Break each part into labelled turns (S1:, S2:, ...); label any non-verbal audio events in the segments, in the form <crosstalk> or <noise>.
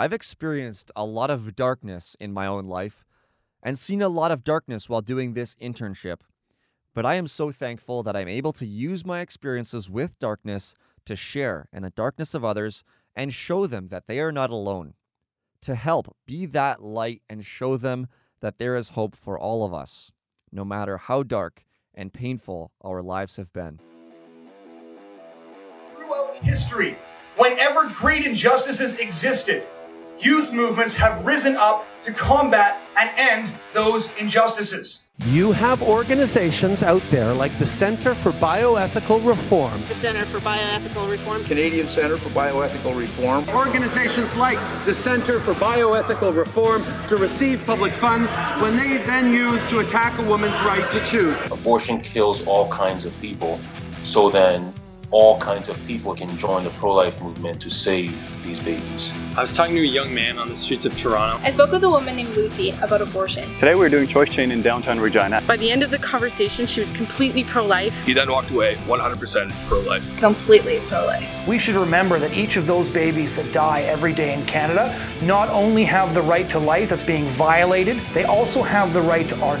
S1: I've experienced a lot of darkness in my own life and seen a lot of darkness while doing this internship. But I am so thankful that I'm able to use my experiences with darkness to share in the darkness of others and show them that they are not alone. To help be that light and show them that there is hope for all of us, no matter how dark and painful our lives have been.
S2: Throughout history, whenever great injustices existed, youth movements have risen up to combat and end those injustices.
S3: You have organizations out there like the Center for Bioethical Reform,
S4: the Center for Bioethical Reform,
S5: Canadian Center for Bioethical Reform,
S3: organizations like the Center for Bioethical Reform to receive public funds when they then use to attack a woman's right to choose.
S6: Abortion kills all kinds of people, so then all kinds of people can join the pro life movement to save these babies.
S7: I was talking to a young man on the streets of Toronto.
S8: I spoke with a woman named Lucy about abortion.
S9: Today we were doing Choice Chain in downtown Regina.
S4: By the end of the conversation, she was completely pro life.
S7: He then walked away 100% pro life.
S8: Completely pro life.
S10: We should remember that each of those babies that die every day in Canada not only have the right to life that's being violated, they also have the right to our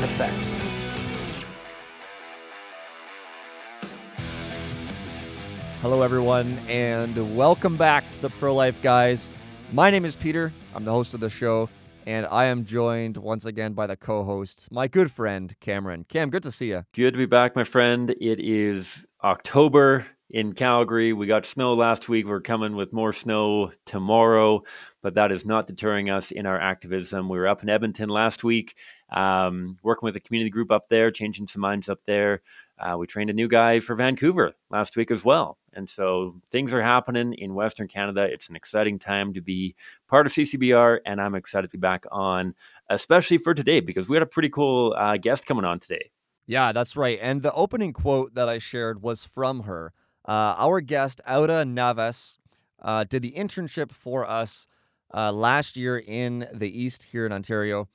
S1: Hello, everyone, and welcome back to the Pro Life Guys. My name is Pieter. I'm the host of the show, and I am joined once again by the co host, my good friend, Cameron. Cam, good to see you.
S11: Good to be back, my friend. It is October in Calgary. We got snow last week. We're coming with more snow tomorrow, but that is not deterring us in our activism. We were up in Edmonton last week, um, working with a community group up there, changing some minds up there. Uh, we trained a new guy for Vancouver last week as well. And so things are happening in Western Canada. It's an exciting time to be part of CCBR, and I'm excited to be back on, especially for today, because we had a pretty cool uh, guest coming on today.
S1: Yeah, that's right. And the opening quote that I shared was from her. Uh, our guest, Aura Navas, uh, did the internship for us uh, last year in the East here in Ontario.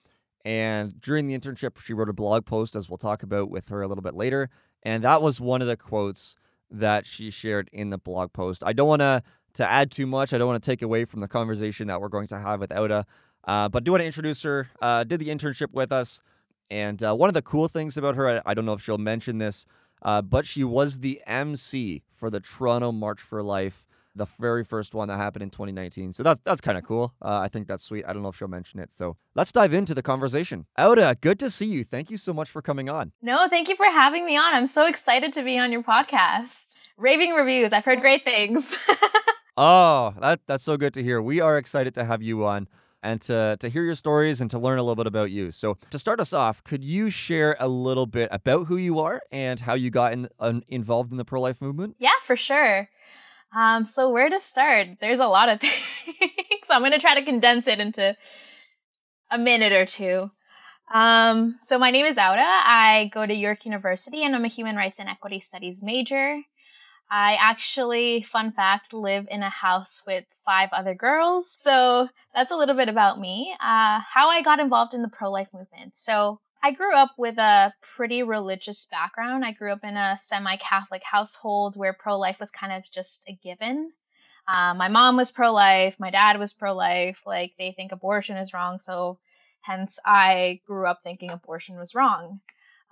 S1: And during the internship, she wrote a blog post, as we'll talk about with her a little bit later. And that was one of the quotes that she shared in the blog post. I don't want to to add too much. I don't want to take away from the conversation that we're going to have with Aura, uh, but do want to introduce her. Uh, did the internship with us, and uh, one of the cool things about her, I, I don't know if she'll mention this, uh, but she was the MC for the Toronto March for Life the very first one that happened in 2019. So that's that's kind of cool. Uh, I think that's sweet. I don't know if she'll mention it. So let's dive into the conversation. Aura, good to see you. Thank you so much for coming on.
S8: No, thank you for having me on. I'm so excited to be on your podcast. Raving reviews. I've heard great things. <laughs>
S1: oh, that that's so good to hear. We are excited to have you on and to, to hear your stories and to learn a little bit about you. So, to start us off, could you share a little bit about who you are and how you got in, uh, involved in the pro life movement?
S8: Yeah, for sure. Um, so where to start? There's a lot of <laughs> things. so I'm going to try to condense it into a minute or two. Um, so my name is Aura. I go to York University and I'm a human rights and equity studies major. I actually, fun fact, live in a house with five other girls. So that's a little bit about me. Uh, how I got involved in the pro life movement. So I grew up with a pretty religious background. I grew up in a semi Catholic household where pro life was kind of just a given. Uh, my mom was pro life, my dad was pro life. Like, they think abortion is wrong. So, hence, I grew up thinking abortion was wrong.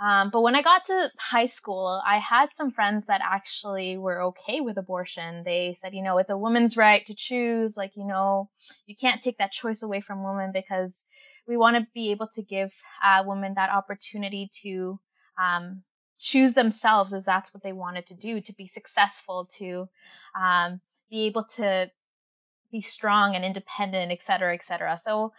S8: Um, but when I got to high school, I had some friends that actually were okay with abortion. They said, you know, it's a woman's right to choose. Like, you know, you can't take that choice away from women because we want to be able to give uh, women that opportunity to um, choose themselves if that's what they wanted to do, to be successful, to um, be able to be strong and independent, et cetera, et cetera. So,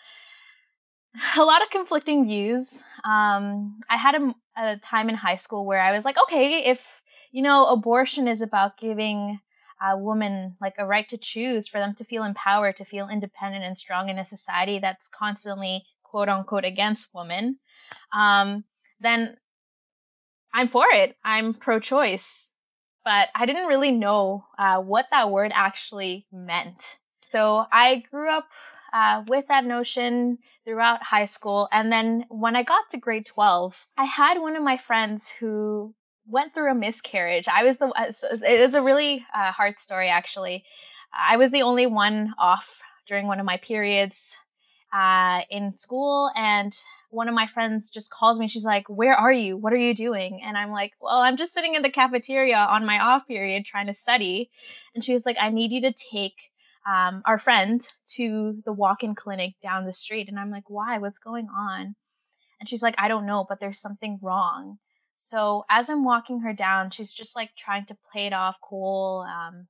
S8: a lot of conflicting views. Um, I had a, a time in high school where I was like, okay, if you know, abortion is about giving a woman like a right to choose for them to feel empowered to feel independent and strong in a society that's constantly quote unquote against women um, then i'm for it. I'm pro-choice. But i didn't really know uh, what that word actually meant. So i grew up uh, with that notion throughout high school. And then when i got to grade 12 i had one of my friends who went through a miscarriage. I was the it was a really uh, hard story actually. I was the only one off during one of my periods uh, in school, and one of my friends just calls me. She's like, "Where are you? What are you doing?" And I'm like, "Well, I'm just sitting in the cafeteria on my off period trying to study." And she's like, "I need you to take um, our friend to the walk-in clinic down the street." And I'm like, "Why? What's going on?" And she's like, "I don't know, but there's something wrong." So as I'm walking her down, she's just like trying to play it off cool, um,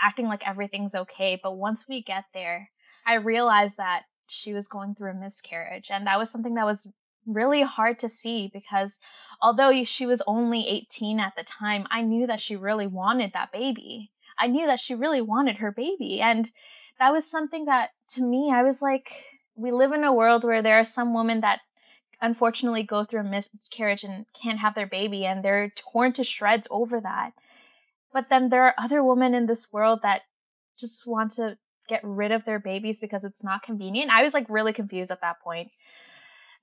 S8: acting like everything's okay. But once we get there, I realize that she was going through a miscarriage. And that was something that was really hard to see because although she was only 18 at the time, I knew that she really wanted that baby. I knew that she really wanted her baby. And that was something that to me, I was like, we live in a world where there are some women that unfortunately go through a miscarriage and can't have their baby and they're torn to shreds over that. But then there are other women in this world that just want to get rid of their babies because it's not convenient. I was like really confused at that point.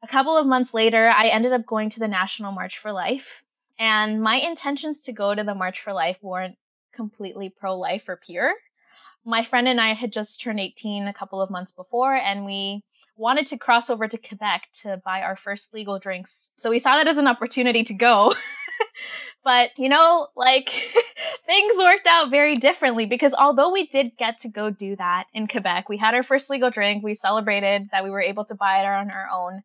S8: A couple of months later, I ended up going to the National March for Life. And my intentions to go to the March for Life weren't completely pro life or pure. My friend and I had just turned 18 a couple of months before, and we wanted to cross over to Quebec to buy our first legal drinks. So we saw that as an opportunity to go. <laughs> but, you know, like <laughs> things worked out very differently because although we did get to go do that in Quebec, we had our first legal drink, we celebrated that we were able to buy it on our own.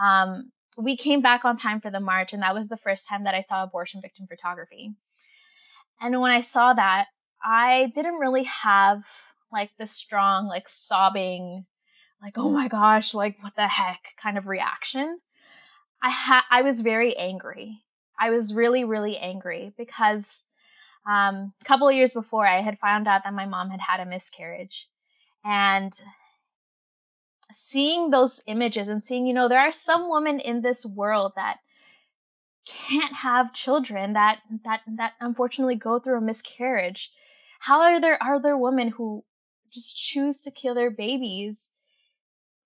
S8: Um, we came back on time for the march, and that was the first time that I saw abortion victim photography. And when I saw that, I didn't really have like the strong, like sobbing like oh my gosh like what the heck kind of reaction i had i was very angry i was really really angry because um, a couple of years before i had found out that my mom had had a miscarriage. And seeing those images and seeing you know there are some women in this world that can't have children that that that unfortunately go through a miscarriage. How are there are there women who just choose to kill their babies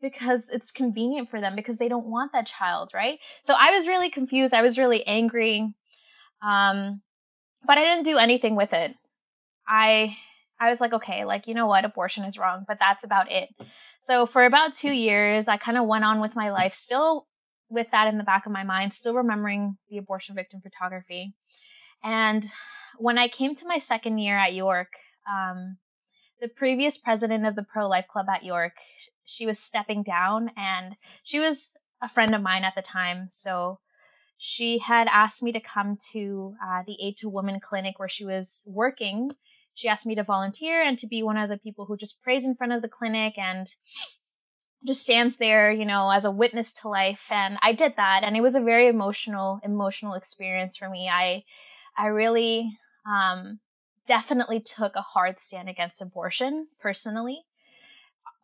S8: because it's convenient for them because they don't want that child, right? So I was really confused. I was really angry. Um, but I didn't do anything with it. I I was like, okay, like you know what, abortion is wrong, but that's about it. So for about 2 years, I kind of went on with my life still with that in the back of my mind, still remembering the abortion victim photography. And when I came to my second year at York, um, the previous president of the pro life club at York, she was stepping down and she was a friend of mine at the time. So she had asked me to come to uh, the Aid to Women clinic where she was working. She asked me to volunteer and to be one of the people who just prays in front of the clinic and just stands there, you know, as a witness to life. And I did that, and it was a very emotional, emotional experience for me. I, I really, um, definitely took a hard stand against abortion personally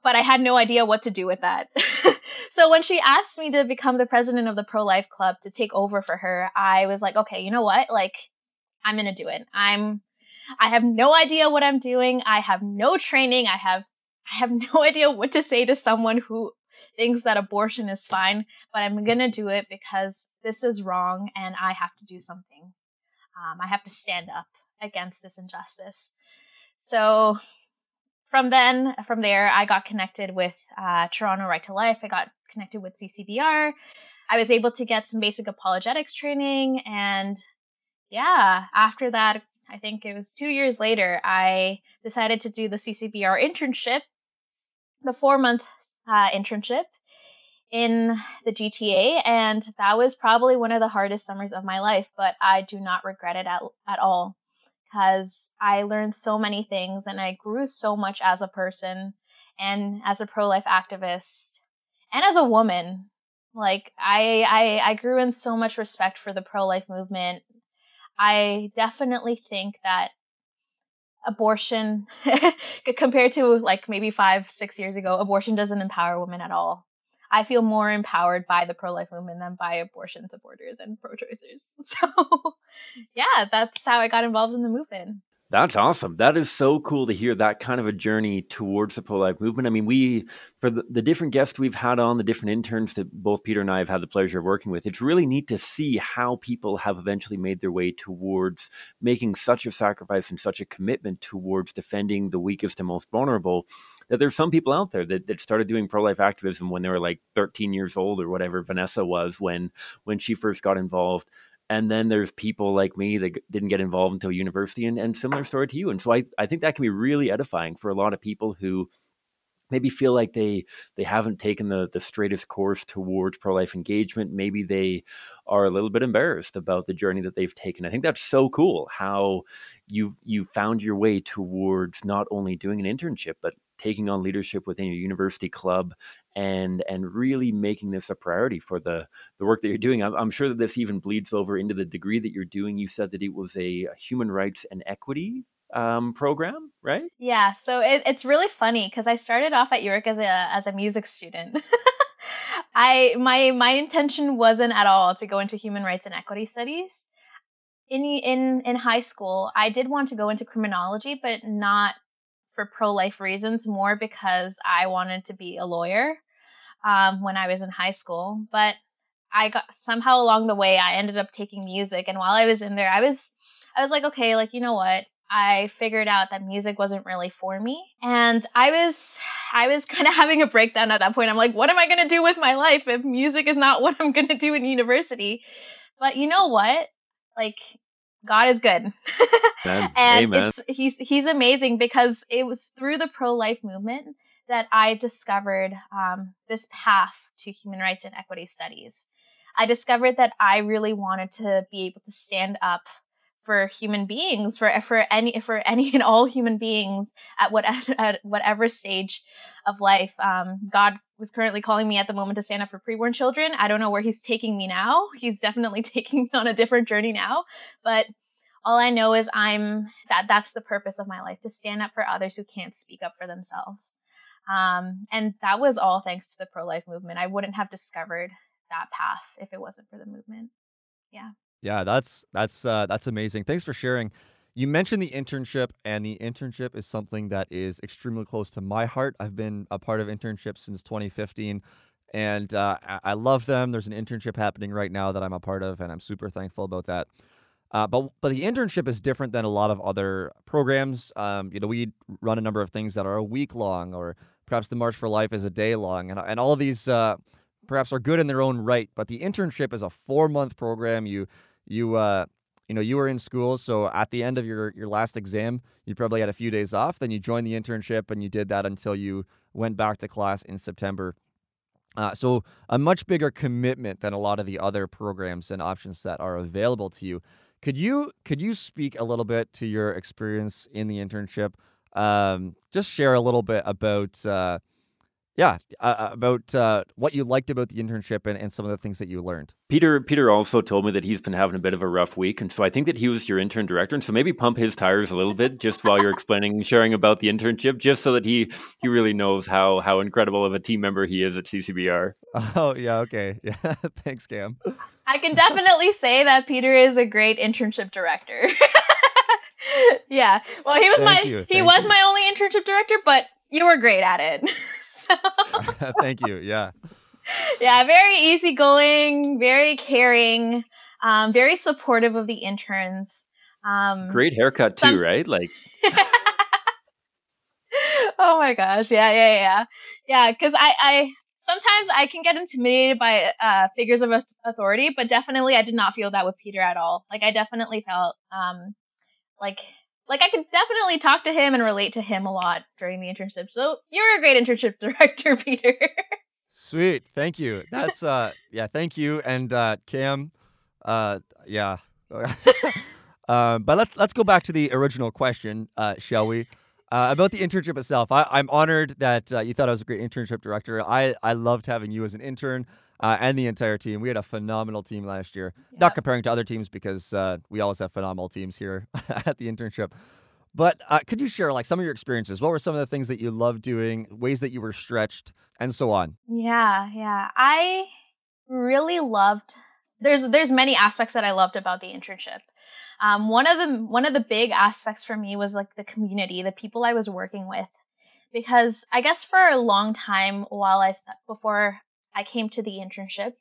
S8: but I had no idea what to do with that. <laughs> so when she asked me to become the president of the pro life club to take over for her, I was like, okay, you know what? Like, I'm gonna do it. I'm, I have no idea what I'm doing. I have no training. I have, I have <laughs> no idea what to say to someone who thinks that abortion is fine, but I'm gonna do it because this is wrong and I have to do something. Um, I have to stand up against this injustice. So from then, from there, I got connected with uh, Toronto Right to Life. I got connected with CCBR. I was able to get some basic apologetics training. And yeah, after that, I think it was two years later, I decided to do the CCBR internship, the four month uh, internship in the GTA. And that was probably one of the hardest summers of my life, but I do not regret it at, at all because I learned so many things and I grew so much as a person and as a pro life activist and as a woman. Like I, I I grew in so much respect for the pro life movement. I definitely think that abortion <laughs> compared to like maybe five, six years ago, abortion doesn't empower women at all. I feel more empowered by the pro life movement than by abortion supporters and pro choicers. <laughs> So, yeah, that's how I got involved in the movement.
S11: That's awesome. That is so cool to hear that kind of a journey towards the pro life movement. I mean, we, for the, the, different guests we've had on, the different interns that both Pieter and I have had the pleasure of working with, it's really neat to see how people have eventually made their way towards making such a sacrifice and such a commitment towards defending the weakest and most vulnerable that there's some people out there that, that started doing pro life activism when they were like 13 years old or whatever Vanessa was when when she first got involved. And then there's people like me that didn't get involved until university and, and similar story to you. And so I, I think that can be really edifying for a lot of people who maybe feel like they they haven't taken the the straightest course towards pro-life engagement maybe they are a little bit embarrassed about the journey that they've taken i think that's so cool how you you found your way towards not only doing an internship but taking on leadership within your university club and and really making this a priority for the the work that you're doing I'm, I'm, sure that this even bleeds over into the degree that you're doing you said that it was a human rights and equity um, program, right?
S8: Yeah. So it, it's really funny because I started off at York as a as a music student. <laughs> I my my intention wasn't at all to go into human rights and equity studies. In in in high school, I did want to go into criminology, but not for pro life reasons. More because I wanted to be a lawyer um, when I was in high school. But I got somehow along the way, I ended up taking music, and while I was in there, I was I was like, okay, like you know what? I figured out that music wasn't really for me. And I was I was <laughs> kind of having a breakdown at that point. I'm like, what am I going to do with my life if music is not <laughs> what I'm going to do in university? But you know what? Like God is good. <laughs> and Amen. it's he's he's amazing because it was through the pro-life movement that I discovered um, this path to human rights and equity studies. I discovered that I really wanted to be able to stand up for human beings for for any for <laughs> any and all human beings at what <laughs> at whatever stage of life um, god was currently calling me at the moment to stand up for preborn children. I don't know where he's taking me now. <laughs> He's definitely <laughs> taking me on a different journey now. But all i know is i'm that that's the purpose of my life to stand up for others who can't speak up for themselves. Um, and that was all thanks to the pro-life movement. I wouldn't have discovered that path if it wasn't for the movement. Yeah.
S1: Yeah, that's that's uh, that's amazing. Thanks for sharing. You mentioned the internship, and the internship is something that is extremely close to my heart. I've been a part of internships since 2015, and uh, I love them. There's an internship happening right now that I'm a part of, and I'm super thankful about that. Uh, but but the internship is different than a lot of other programs. Um, you know, we run a number of things that are a week long, or perhaps the March for Life is a day long, and and all of these uh, perhaps are good in their own right. But the internship is a four month program. You you uh you know you were in school so at the end of your your last exam you probably had a few days off then you joined the internship and you did that until you went back to class in september. Uh, so a much bigger commitment than a lot of the other programs and options that are available to you. Could you could you speak a little bit to your experience in the internship? Um, just share a little bit about uh, yeah, uh, about uh, what you liked about the internship and, and some of the things that you learned.
S11: Pieter Pieter also told me that he's been having a bit of a rough week, and so I think that he was your intern director, and so maybe pump his tires a little bit just while you're explaining and sharing about the internship, just so that he he really knows how how incredible of a team member he is at CCBR.
S1: Oh yeah, okay, <laughs> yeah. Thanks, Cam.
S8: I can definitely say that Pieter is a great internship director. <laughs> yeah, well, he was Thank my you. he Thank was you. my only internship director, but you were great at it. <laughs> <laughs>
S1: Thank you. Yeah.
S8: Yeah, very easygoing, very caring, um, very supportive of the interns. Um,
S11: Great haircut too, right? Like. <laughs>
S8: oh my gosh! Yeah, yeah, yeah, yeah. Because I, I sometimes I can get intimidated by uh, figures of authority, but definitely I did not feel that with Pieter at all. Like I definitely felt um, like like I could definitely talk to him and relate to him a lot during the internship. So you're a great internship <laughs> director, Pieter.
S1: Sweet. Thank you. That's uh yeah, thank you. And uh Cam, uh yeah. um, <laughs> but let's let's go back to the original question, uh, shall we? Uh, about the internship itself, I, I'm honored that uh, you thought I was a great internship director. I, I loved having you as an intern uh, and the entire team. We had a phenomenal team last year. Yep. Not comparing to other teams because uh, we always have phenomenal teams here <laughs> at the internship. But uh, could you share like some of your experiences? What were some of the things that you loved doing, ways that you were stretched, and so on?
S8: Yeah, yeah. I really loved. There's there's many aspects that I loved about the internship. Um, one of the one of the big aspects for me was like the community, the people I was working with, because I guess for a long time while I before I came to the internship.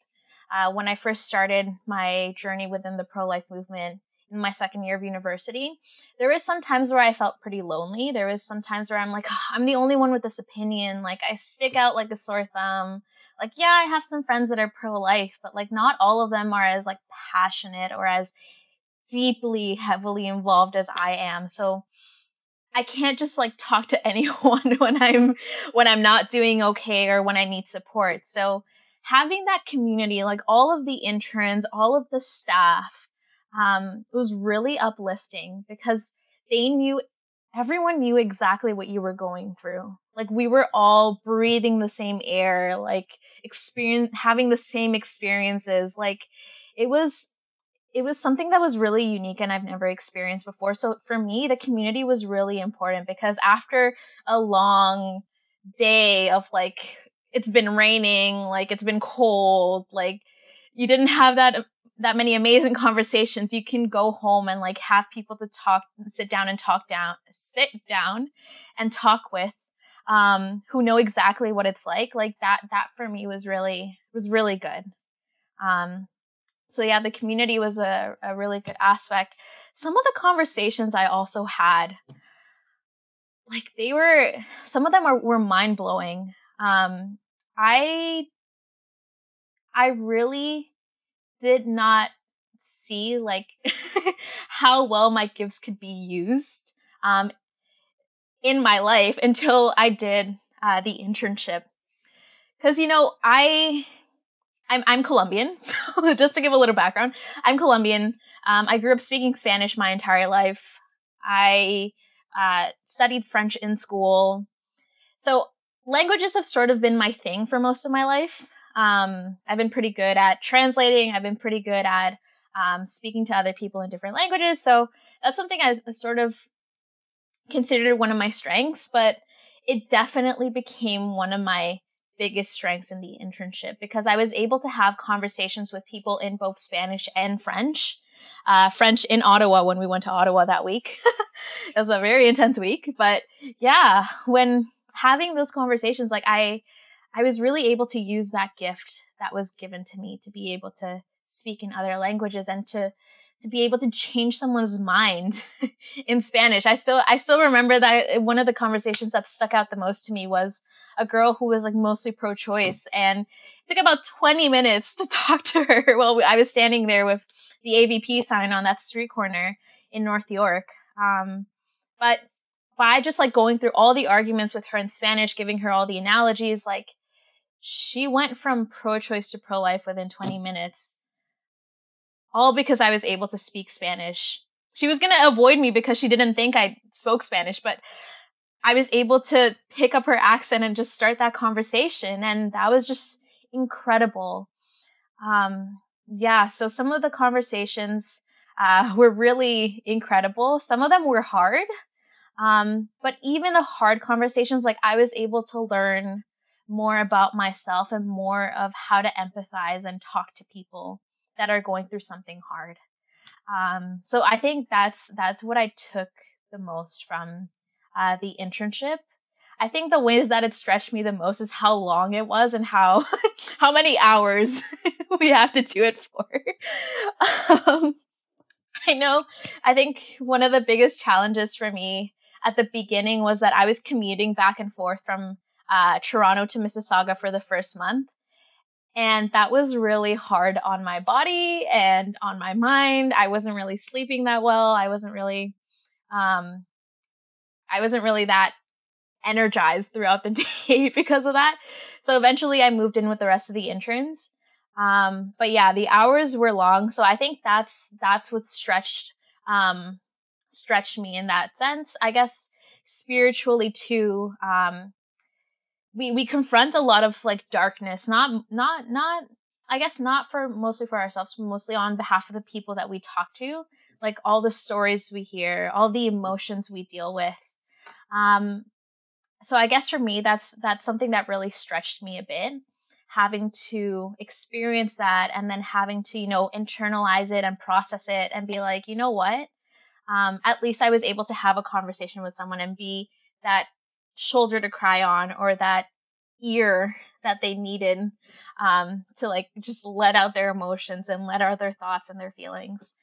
S8: Uh, when I first started my journey within the pro life movement, in my second year of university, there was some times where I felt pretty lonely. There was some times where I'm like, oh, I'm the only one with this opinion. Like I stick out like a sore thumb. Like yeah, I have some friends that are pro-life, but like not all of them are as like passionate or as deeply heavily involved as I am. So I can't just like talk to <laughs> anyone when I'm when I'm not doing okay or when I need support. So having that community, like all of the interns, all of the staff, um, it was really uplifting because they knew everyone knew exactly what you were going through. Like we were all breathing the same air, like experience having the same experiences. Like it was it was something that was really unique and I've never experienced before. So for me, the community was really important because after a long day of like it's been raining, like it's been cold, like you didn't have that that many amazing conversations. You can go home and like have people to talk, sit down and talk down, sit down and talk with um, who know exactly what it's like. Like that, that for me was really was really good. Um, so yeah, the community was a, a really good aspect. Some of the conversations I also had, like they were, some of them are, were mind blowing. Um, I, I really did not see like <laughs> how well my gifts could be used um, in my life <laughs> until I did uh, the internship. Because you know, I I'm I'm Colombian, <laughs> so just to give a little background, I'm Colombian. Um, I grew up speaking Spanish my entire life. I uh, studied French in school, so languages have sort of been my thing for most of my life. Um, I've been pretty good at translating. I've been pretty good at um, speaking to other people in different languages. So that's something I sort of considered one of my strengths, but it definitely became one of my biggest strengths in the internship because I was able to have conversations with people in both Spanish and French. Uh, French in Ottawa when we went to Ottawa that week. <laughs> it was a very intense week, but yeah, when having those conversations, like I, I was really able to use that gift that was given to me to be able to speak in other languages and to to be able to change someone's mind <laughs> in Spanish. I still I still remember that one of the conversations that stuck out the most to me was a girl who was like mostly pro-choice and it took about 20 minutes to <laughs> talk to her while I was standing there with the AVP sign on that street corner in North York. Um, but by just like going through all the arguments with her in Spanish, giving her all the analogies, like she went from pro-choice to pro-life within 20 minutes. All because I was able to speak Spanish. She was going to avoid me because she didn't think I spoke Spanish, but I was able to pick up her accent and just start that conversation. And that was just incredible. Um, yeah, so some of the conversations uh, were really incredible. Some of them were hard. Um, but even the hard conversations, like I was able to learn more about myself and more of how to empathize and talk to people that are going through something hard. Um, so I think that's that's what I took the most from uh, the internship. I think the ways that it stretched me the most is how long it was and how <laughs> how many hours <laughs> we have to do it for. <laughs> um, I know. I think one of the biggest challenges for me at the beginning was that I was commuting back and forth from uh, Toronto to Mississauga for the first month. And that was really hard on my body and on my mind. I wasn't really sleeping that well. I wasn't really um, I wasn't really that energized throughout the <laughs> day because of that. So eventually I moved in with the rest of the interns. Um, but yeah, the hours were long. So I think that's, that's what stretched, um, stretched me in that sense. I guess spiritually too, um, we, we confront a lot of like darkness, not, not, not, I guess not for mostly for ourselves, but mostly on behalf of the people that we talk to. Like all the stories we hear, all the emotions we deal with. Um, so I guess for me, that's that's something that really stretched me a bit, having to experience that and then having to you know internalize it and process it and be like, you know what? Um, at least I was able to have a conversation with someone and be that shoulder to cry on or that ear that they needed um, to like just let out their emotions and let out their thoughts and their feelings.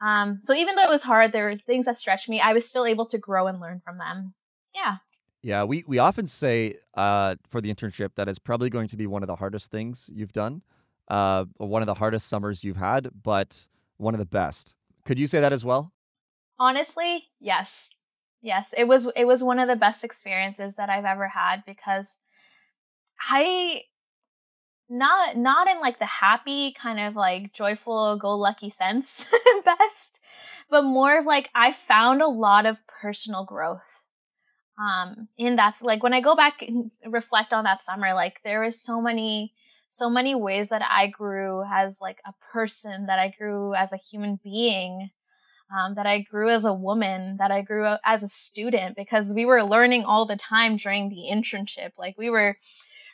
S8: Um, so even though it was hard, there were things that stretched me. I was still able to grow and learn from them. Yeah.
S1: Yeah, we, we often say uh, for the internship that it's probably going to be one of the hardest things you've done, uh, one of the hardest summers you've had, but one of the best. Could you say that as well?
S8: Honestly, yes. Yes, it was it was one of the best experiences that I've ever had because I not not in like the happy kind of like joyful go lucky sense <laughs> best, but more of like I found a lot of personal growth. Um in that like when I go back and reflect on that summer like there was so many so many ways that I grew as like a person, that I grew as a human being um, that I grew as a woman, that I grew as a student because we were learning all the time during the internship. Like we were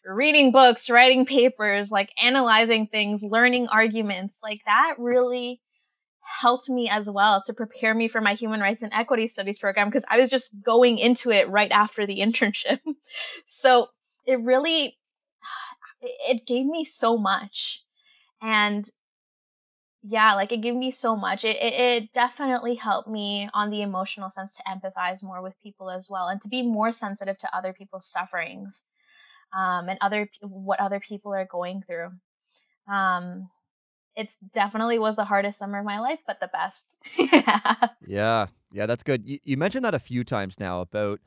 S8: reading books, writing papers, like analyzing things, learning arguments. Like that really helped me as well to prepare me for my human rights and equity studies program because I was just going into it right after the <laughs> internship. so it really <sighs> it gave me so much. And yeah, like it gave me so much. It, it, it definitely helped me on the emotional sense to empathize more with people as well and to be more sensitive to other people's sufferings um, and other what other people are going through. Um, it's definitely was the hardest summer of my life, but the best. <laughs>
S1: yeah. Yeah, yeah, that's good. You, you mentioned that a few times now about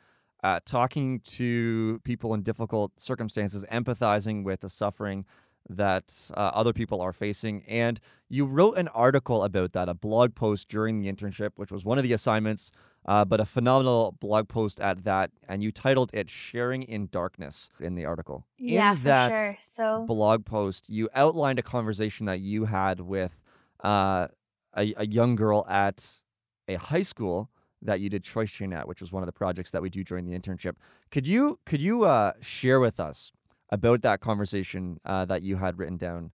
S1: uh, talking to people in difficult circumstances, empathizing with the suffering that uh, other people are facing. And you wrote an article about that, a blog post during the internship, which was one of the assignments, uh, but a phenomenal blog post at that. And you titled it Sharing in Darkness in the article.
S8: Yeah,
S1: in that
S8: sure. So
S1: blog post, you outlined a conversation that you had with uh, a, a young girl at a high school that you did choice chain at, which was one of the projects that we do during the internship. Could you could you uh, share with us about that conversation uh, that you had written down?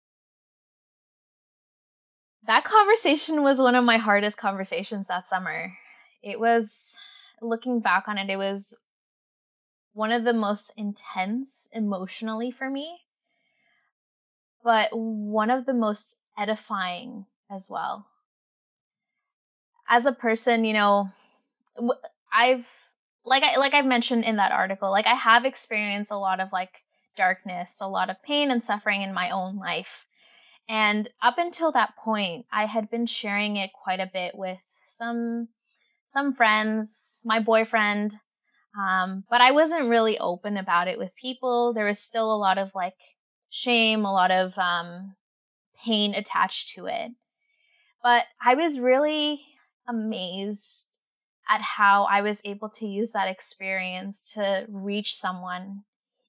S8: That conversation was one of my hardest conversations that summer. It was, looking back on it, it was one of the most intense emotionally for me, but one of the most edifying as well. As a person, you know, I've like I like I've mentioned in that article, like I have experienced a lot of like darkness, a lot of pain and suffering in my own life. And up until that point, I had been sharing it quite a bit with some some friends, my boyfriend, um, but I wasn't really open about it with people. There was still a lot of like shame, a lot of um, pain attached to it. But I was really amazed at how I was able to use that experience to reach someone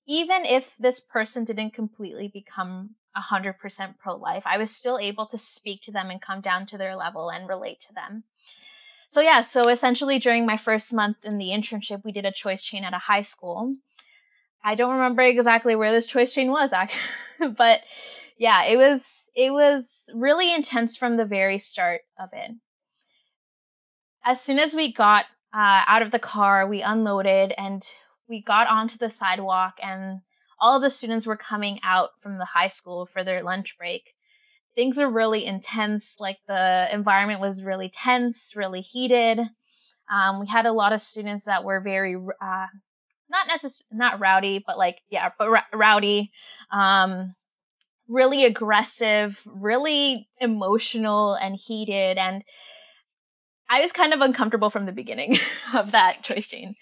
S8: even if this person didn't completely become 100% pro life, I was still able to speak to them and come down to their level and relate to them. So, yeah, so essentially during my first month in the internship, we did a choice chain at a high school. I don't remember exactly where this choice chain was actually, <laughs> but yeah, it was it was really intense from the very start of it. As soon as we got uh, out of the car, we unloaded and we got onto the sidewalk and all of the students were coming out from the high school for their lunch break. Things were really intense. Like the environment was really tense, really heated. Um, we had a lot of students that were very, uh, not necessarily, not rowdy, but like, yeah, but r- rowdy, um, really aggressive, really emotional and heated. And I was kind of uncomfortable from the beginning <laughs> of that choice chain.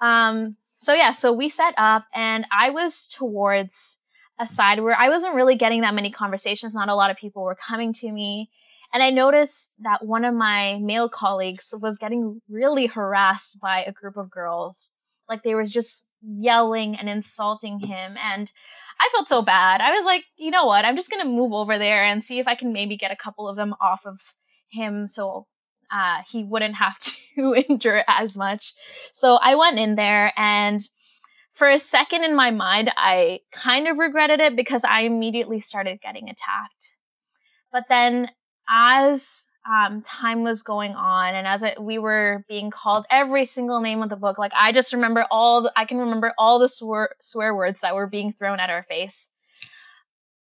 S8: Um, so yeah, so we set up and I was towards a side where I wasn't really getting that many conversations. Not a lot of people were coming to me. And I noticed that one of my male colleagues was getting really harassed by a group of girls. Like they were just yelling and insulting him. And I felt so bad. I was like, you know what? I'm just going to move over there and see if I can maybe get a couple of them off of him so uh, he wouldn't have <laughs> to <laughs> endure as much. So I went in there and for a second in my mind, I kind of regretted it because I immediately started getting attacked. But then as um, time was going on and as it, we were being called every single name of the book, like I just remember all, the, I can remember all the swear, swear words that were being thrown at our face.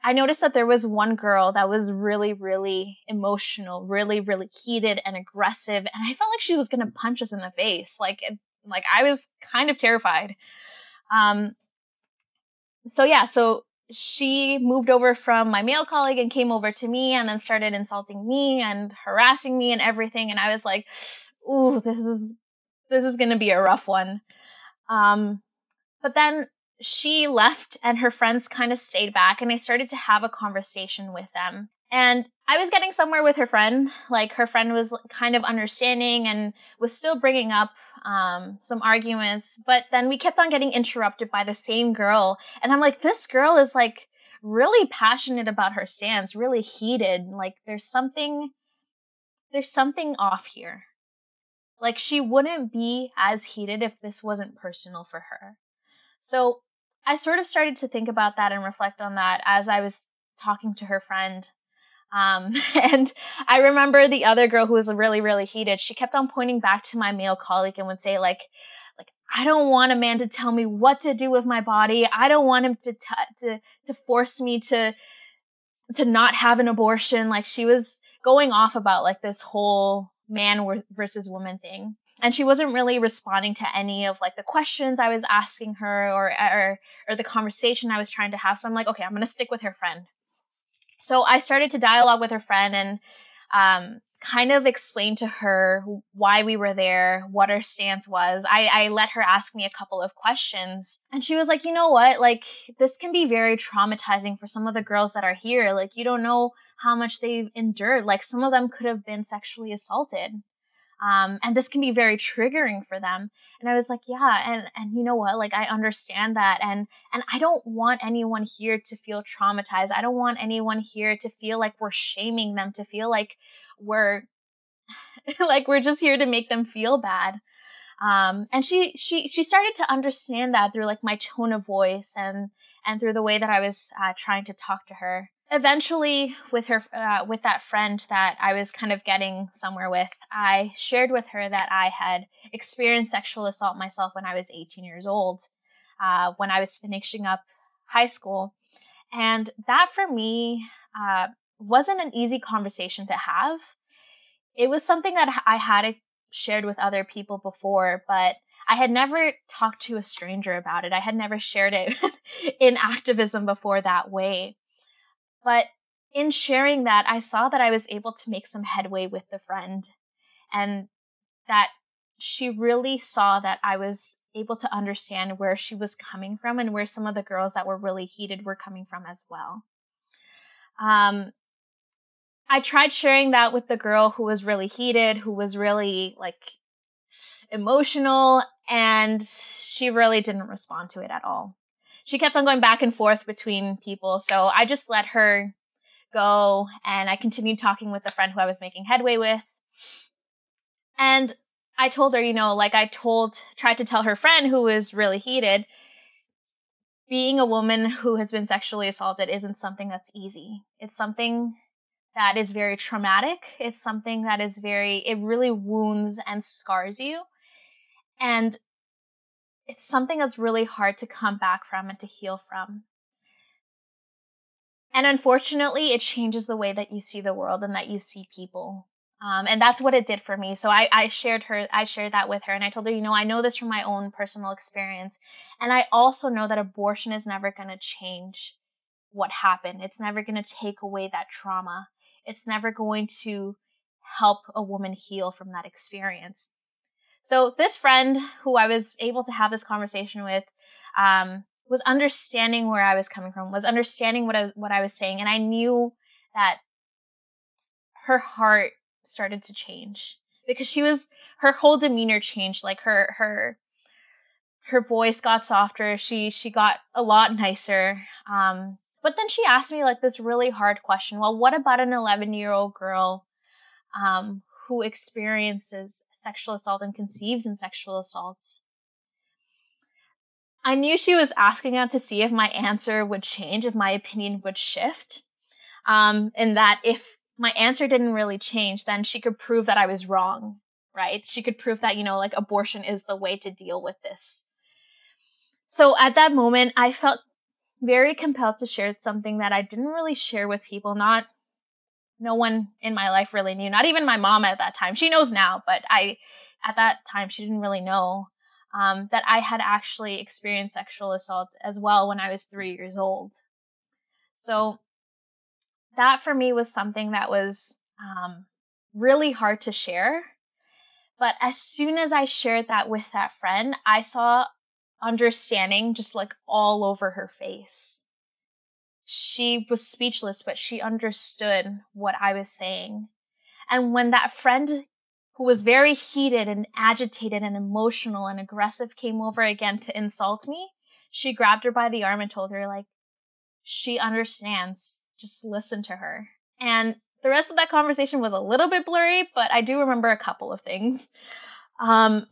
S8: I noticed that there was one girl that was really, really emotional, really, really heated and aggressive, and I felt like she was gonna punch us in the face. Like, like I was kind of terrified. Um, so yeah, so she moved over from my male colleague and came over to me and then started insulting me and harassing me and everything, and I was like, "Ooh, this is this is gonna be a rough one." Um, but then she left and her friends kind of stayed back and I started to have a conversation with them. And I was getting somewhere with her friend. Like her friend was kind of understanding and was still bringing up um, some arguments. But then we kept on getting interrupted by the same girl. And I'm like, this girl is like really passionate about her stance, really heated. Like there's something, there's something off here. Like she wouldn't be as heated if this wasn't personal for her. So I sort of started to think about that and reflect on that as I was talking to her friend. Um, <laughs> and I remember the other girl who was really, really heated. She kept on pointing back to my male colleague and would say, like, like I don't want a man to tell me what to do with my body. I don't want him to t- to to force me to to not have an abortion. Like she was going off about like this whole man versus woman thing and she wasn't really responding to any of like the questions I was asking her or or or the conversation I was trying to have. So I'm like, okay, I'm gonna stick with her friend. So I started to dialogue with her friend and um, kind of explain to her why we were there, what our stance was. I, I let her ask me a couple of questions, and she was like, you know what, like this can be very traumatizing for some of the girls that are here. Like you don't know how much they've endured. Like some of them could have been sexually assaulted um, and this can be very triggering for them. And i was like yeah and and you know what? Like i understand that. And and i don't want anyone here to feel traumatized. I don't want anyone here to feel like we're shaming them to feel like we're <laughs> like we're just here to make them feel bad. Um, and she she she started to understand that through like my tone of voice and and through the way that i was uh, trying to talk to her eventually with her uh, with that friend that i was kind of getting somewhere with i shared with her that i had experienced sexual assault myself when i was 18 years old uh, when i was finishing up high school and that for me uh, wasn't an easy conversation to have it was something that i had shared with other people before but I had never talked to a stranger about it. I had never shared it <laughs> in activism before that way. But in sharing that, I saw that I was able to make some headway with the friend and that she really saw that I was able to understand where she was coming from and where some of the girls that were really heated were coming from as well. Um, I tried sharing that with the girl who was really heated, who was really like emotional, and she really didn't respond to it at all she kept on going back and forth between people. So I just let her go and I continued talking with the friend who I was making headway with. And I told her, you know, like I told, tried to tell her friend who was really heated, being a woman who has been sexually assaulted isn't something that's easy. It's something that is very traumatic. It's something that is very, it really wounds and scars you. And it's something that's really hard to come back from and to heal from. And unfortunately, it changes the way that you see the world and that you see people. Um, and that's what it did for me. So I, I shared her, I shared that with her, and I told her, you know, I know this from my own personal experience, and I also know that abortion is never going to change what happened. It's never going to take away that trauma. It's never going to help a woman heal from that experience. So this friend who I was able to have this conversation with um, was understanding where I was coming from, was understanding what I, what I was saying, and I knew that her heart started to change because she was her whole demeanor changed, like her her her voice got softer, she she got a lot nicer. Um, but then she asked me like this really hard question. Well, what about an 11 year old girl um, who experiences sexual assault and conceives in sexual assaults. I knew she was asking that to see if my answer would change, if my opinion would shift. Um, and that if my answer didn't really change, then she could prove that I was wrong, right? She could prove that, you know, like abortion is the way to deal with this. So at that moment, I felt very compelled to share something that I didn't really share with people. Not, no one in my life really knew. Not even my mom at that time. She knows now, but I, at that time, she didn't really know um, that I had actually experienced sexual assault as well when I was three years old. So that for me was something that was um, really hard to share. But as soon as I shared that with that friend, I saw understanding just like all over her face. She was speechless, but she understood what I was saying. And when that friend who was very heated and agitated and emotional and aggressive came over again to insult me, she grabbed her by the arm and told her, like, she understands. Just listen to her. And the rest of that conversation was a little bit blurry, but I do remember a couple of things. Um,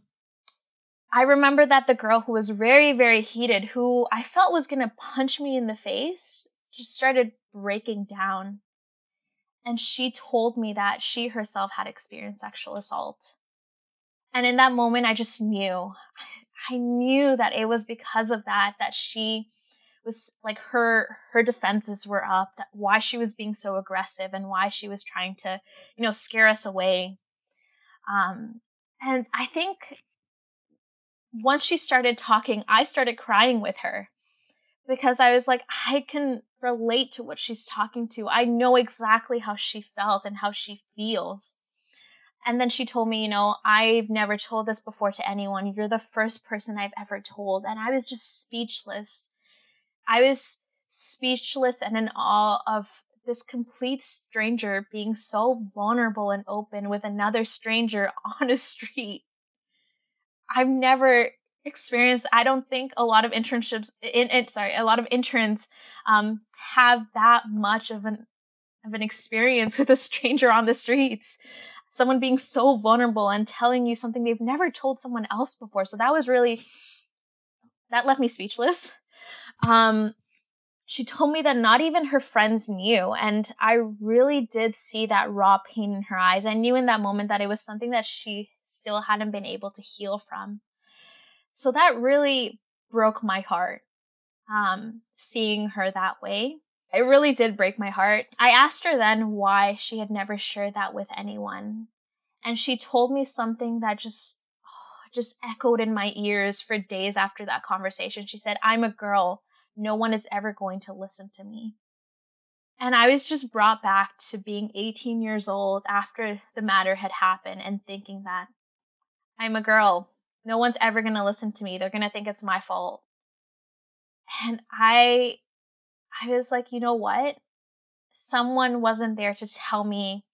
S8: I remember that the girl who was very, very heated, who I felt was going to punch me in the face, just started breaking down. And she told me that she herself had experienced sexual assault. And in that moment, I just knew. I knew that it was because of that that she was like her her defenses were up that why she was being so aggressive and why she was trying to you know scare us away um and i think once she started talking i started crying with her because i was like i can relate to what she's talking to i know exactly how she felt and how she feels and then she told me, you know, I've never told this before to anyone. You're the first person I've ever told. And I was just speechless. I was speechless and in awe of this complete stranger being so vulnerable and open with another stranger <laughs> on a street. I've never experienced I don't think a lot of internships in it sorry, a lot of interns um have that much of an of an experience with a stranger on the streets. Someone being so vulnerable and telling you something they've never told someone else before. So that was really that left me speechless. Um, she told me that not even her friends knew. And I really did see that raw pain in her eyes. I knew in that moment that it was something that she still hadn't been able to heal from. So that really broke my heart, um, seeing her that way. It really did break my heart. I asked her then why she had never shared that with anyone. And she told me something that just <sighs> just echoed in my ears for days after that conversation. She said, I'm a girl. No one is ever going to listen to me. And I was just brought back to being 18 years old after the matter had happened and thinking that I'm a girl. No one's ever going to listen to me. They're going to think it's my fault. And I I was like, you know what? Someone wasn't there to tell me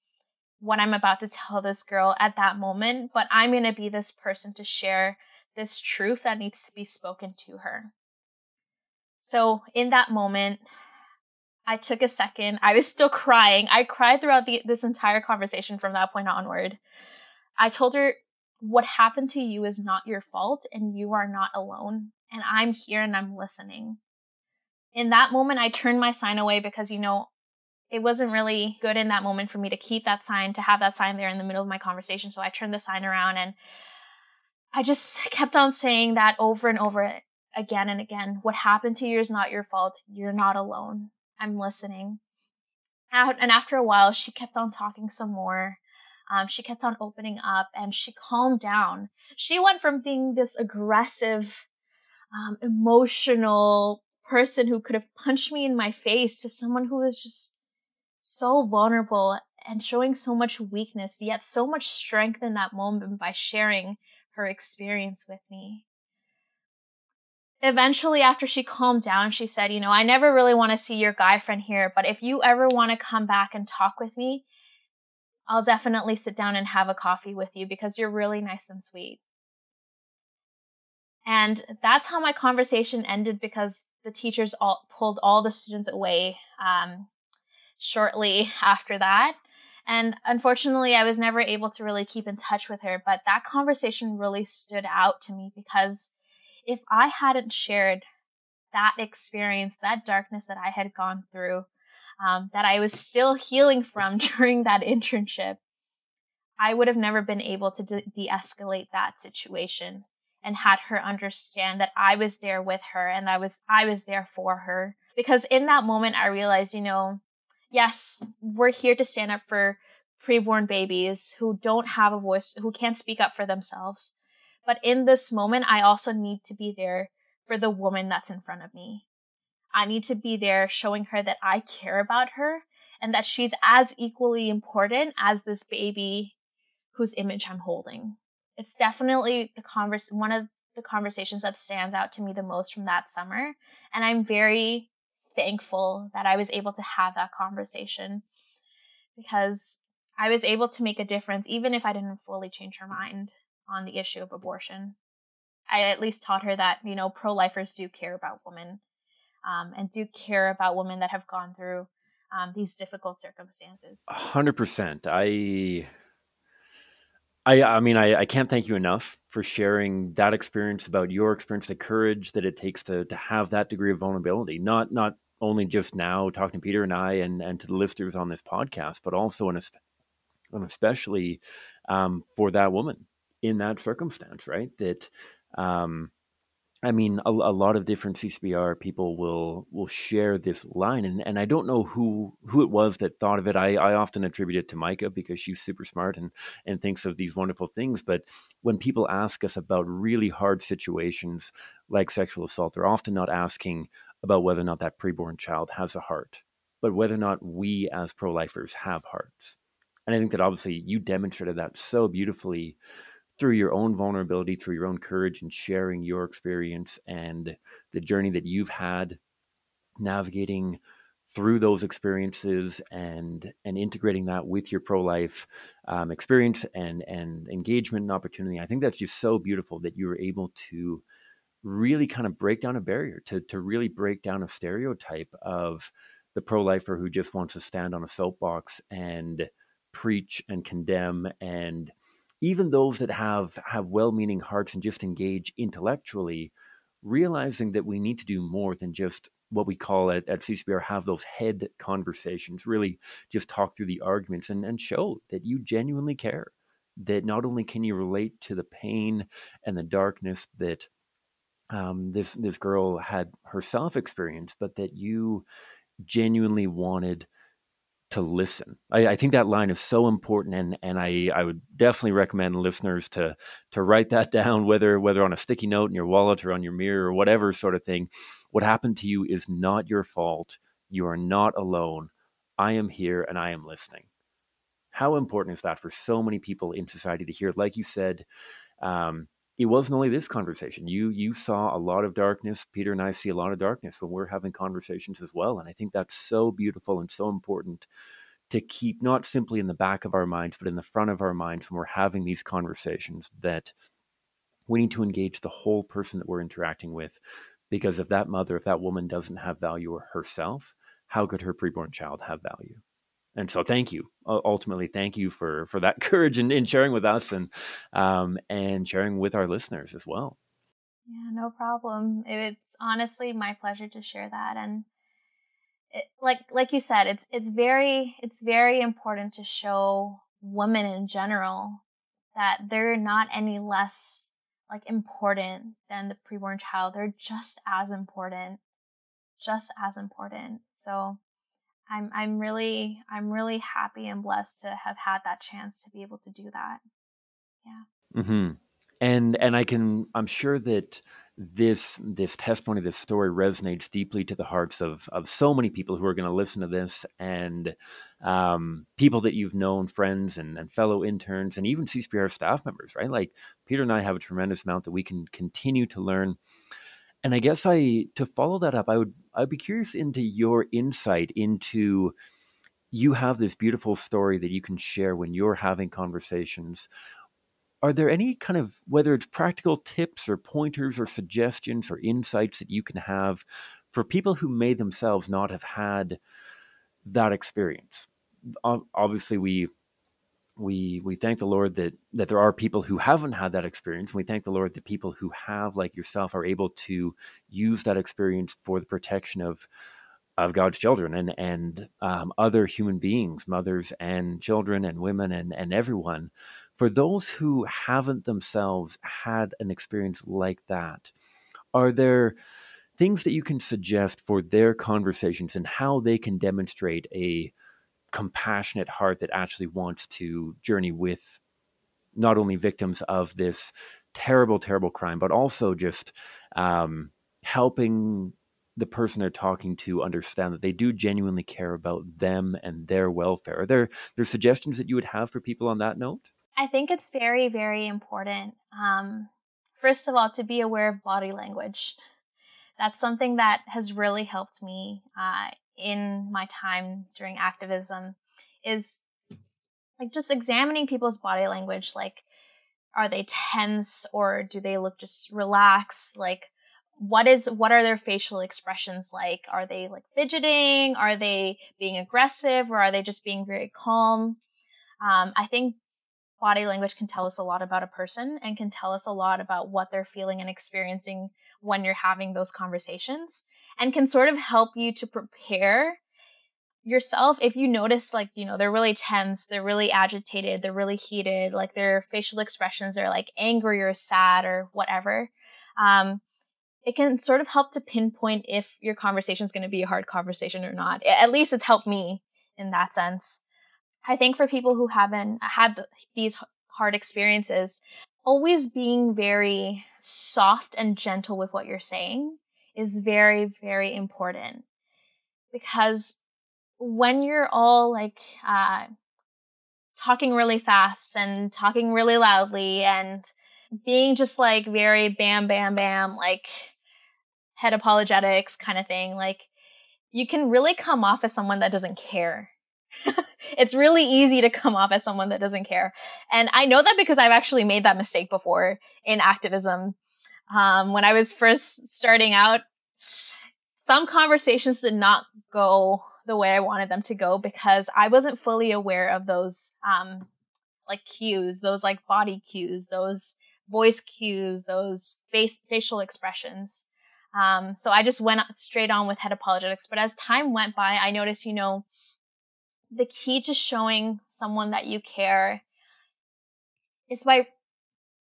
S8: what I'm about to tell this girl at that moment, but I'm going to be this person to share this truth that needs to be spoken to her. So, in that moment, I took a second. I was still crying. I cried throughout the, this entire conversation from that point onward. I told her, What happened to you is not your fault, and you are not alone. And I'm here and I'm listening. In that moment, I turned my sign away because, you know, it wasn't really good in that moment for me to keep that sign, to have that sign there in the middle of my conversation. So I turned the sign around and I just kept on saying that over and over again and again. What happened to you is not your fault. You're not alone. I'm listening. And after a while, she kept on talking some more. Um, she kept on opening up and she calmed down. She went from being this aggressive, um, emotional person who could have punched me in my face to someone who was just so vulnerable and showing so much weakness, yet so much strength in that moment by sharing her experience with me. Eventually, after she calmed down, she said, You know, I never really want to see your guy friend here, but if you ever want to come back and talk with me, I'll definitely sit down and have a coffee with you because you're really nice and sweet. And that's how my conversation ended because the teachers all pulled all the students away um, shortly after that. And unfortunately, I was never able to really keep in touch with her, but that conversation really stood out to me because if I hadn't shared that experience, that darkness that I had gone through, um, that I was still healing from <laughs> during that internship, I would have never been able to de escalate that situation and had her understand that I was there with her and I was I was there for her because in that moment I realized, you know, yes, we're here to stand up for preborn babies who don't have a voice, who can't speak up for themselves. But in this moment, I also need to be there for the woman that's in front of me. I need to be there showing her that I care about her and that she's as equally important as this baby whose image I'm holding. It's definitely the converse one of the conversations that stands out to me the most from that summer and I'm very thankful that I was able to have that conversation because I was able to make a difference even if I didn't fully change her mind on the issue of abortion. I at least taught her that, you know, pro lifers do care about women um, and do care about women that have gone through um, these difficult circumstances.
S11: hundred percent. I, I, I mean, I, I can't thank you enough for sharing that experience about your experience, the courage that it takes to to have that degree of vulnerability. Not not only just now talking to Pieter and I and and to the listeners on this podcast, but also and especially um, for that woman in that circumstance, right? That um, I mean, a, a, lot of different CCBR people will will share this line, and, and I don't know who who it was that thought of it. I, I often attribute it to Micah because she's super smart and and thinks of these wonderful things. But when people ask us about really hard situations like sexual assault, they're often not asking about whether or not that preborn child has a heart, but whether or not we as pro lifers have hearts. And I think that obviously you demonstrated that so beautifully through your own vulnerability, through your own courage and sharing your experience and the journey that you've had navigating through those experiences and and integrating that with your pro life um, experience and and engagement and opportunity. I think that's just so beautiful that you were able to really kind of break down a barrier to to really break down a stereotype of the pro lifer who just wants to stand on a soapbox and preach and condemn and even those that have have well-meaning hearts and just engage intellectually realizing that we need to do more than just what we call at, at CCBR have those head conversations, really just talk through the arguments and, and show that you genuinely care. That not only can you relate to the pain and the darkness that um, this this girl had herself experienced, but that you genuinely wanted to listen. I, I, think that line is so important, and and I, I would definitely recommend listeners to to write that <laughs> down, whether whether on a sticky note in your wallet or on your mirror or whatever sort of thing. What happened to you is not your fault. You are not alone. I am here and I am listening. How important is that for so many people in society to hear? Like you said, um, it wasn't only this conversation. You you saw a lot of darkness. Pieter and I see a lot of darkness when we're having conversations as well. And I think that's so beautiful and so important to keep not simply in the back of our minds, but in the front of our minds when we're having these conversations that we need to engage the whole person that we're interacting with. Because if that mother, if that woman doesn't have value herself, how could her preborn child have value? And so thank you ultimately thank you for for that <laughs> courage in, in sharing with us and um and sharing with our listeners as well.
S8: Yeah no problem. It's honestly my pleasure to share that and it, like like you said it's it's very it's very important to show women in general that they're not any less like important than the preborn child. They're just as important just as important. So I'm I'm really I'm really happy and blessed to have had that chance to be able to do that. Yeah.
S11: Mm-hmm. And and I can I'm sure that this this testimony, this story resonates deeply to the hearts of of so many people who are going to listen to this, and um, people that you've known, friends and, and fellow interns, and even CCBR staff members. Right, like Pieter and I have a tremendous amount that we can continue to learn and I guess I to follow that up, I would I'd be curious into your insight into you have this beautiful story that you can share when you're having conversations. Are there any kind of whether it's practical tips or pointers or suggestions or insights that you can have for people who may themselves not have had that experience? Obviously, we we we thank the Lord that that there are people who haven't had that experience. and We thank the Lord that people who have, like yourself, are able to use that experience for the protection of of God's children and and um, other human beings, mothers and children and women and and everyone. For those who haven't themselves had an experience like that, are there things that you can suggest for their conversations and how they can demonstrate a compassionate heart that actually wants to journey with not only victims of this terrible, terrible crime, but also just um, helping the person they're talking to understand that they do genuinely care about them and their welfare. Are there there suggestions that you would have for people on that note?
S8: I think it's very, very important. Um, first of all, to be aware of body language. That's something that has really helped me uh, in my time during activism. Is like just examining people's body language. Like, are they tense or do they look just relaxed? Like, what is what are their facial expressions like? Are they like fidgeting? Are they being aggressive, or are they just being very calm? Um, I think body language can tell us a lot about a person and can tell us a lot about what they're feeling and experiencing when you're having those conversations and can sort of help you to prepare yourself if you notice like you know they're really tense they're really agitated they're really heated like their facial expressions are like angry or sad or whatever um, it can sort of help to pinpoint if your conversation is going to be a hard conversation or not. At least it's helped me in that sense. I think for people who haven't had these hard experiences always being very soft and gentle with what you're saying is very very important because when you're all like uh, talking really fast and talking really loudly and being just like very bam bam bam like head apologetics kind of thing like you can really come off as someone that doesn't care. <laughs> It's really easy to come off as someone that doesn't care. And i know that because i've actually made that mistake before in activism um, when i was first starting out some conversations did not go the way I wanted them to go because I wasn't fully aware of those um, like cues, those like body cues, those voice cues, those face facial expressions. Um, so I just went straight on with head apologetics. But as time went by, I noticed, you know, the key to showing someone that you care is by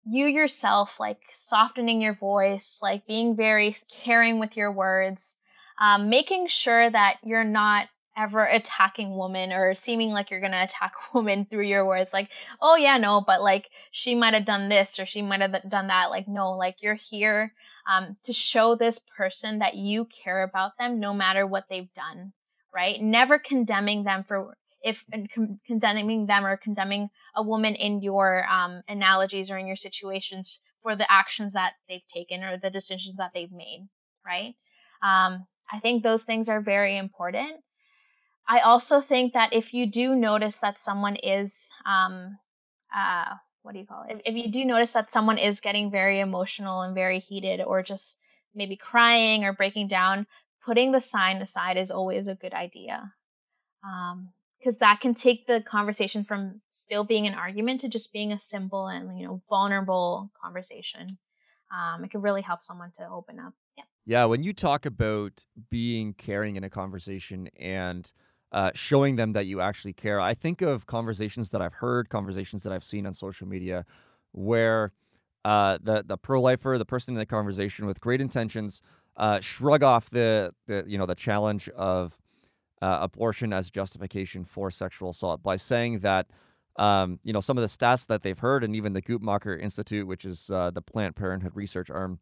S8: you yourself, like softening your voice, like being very caring with your words, um, making sure that you're not ever attacking women or seeming like you're gonna attack <laughs> women through your words like oh yeah no but like she might have done this or she might have done that. Like no like you're here um, to show this person that you care about them no matter what they've done right? Never condemning them for if con- condemning them or condemning a woman in your um, analogies or in your situations for the actions that they've taken or the decisions that they've made right um, i think those things are very important I also think that if you do notice that someone is, um, uh, what do you call it? If, if you do notice that someone is getting very emotional and very heated, or just maybe crying or breaking down, putting the sign aside is always a good idea. Because that can take the conversation from still being an argument to just being a simple and you know vulnerable conversation. Um, it can really help someone to open up. Yeah.
S1: Yeah, when you talk about being caring in a conversation and uh, showing them that you actually care. I think of conversations that I've heard, conversations that I've seen on social media, where uh, the the pro lifer, the person in the conversation with great intentions, uh, shrug off the the you know the challenge of uh, abortion as justification for sexual assault by saying that. Um, you know some of the stats that they've heard, and even the Guttmacher Institute, which is uh, the Planned Parenthood research arm,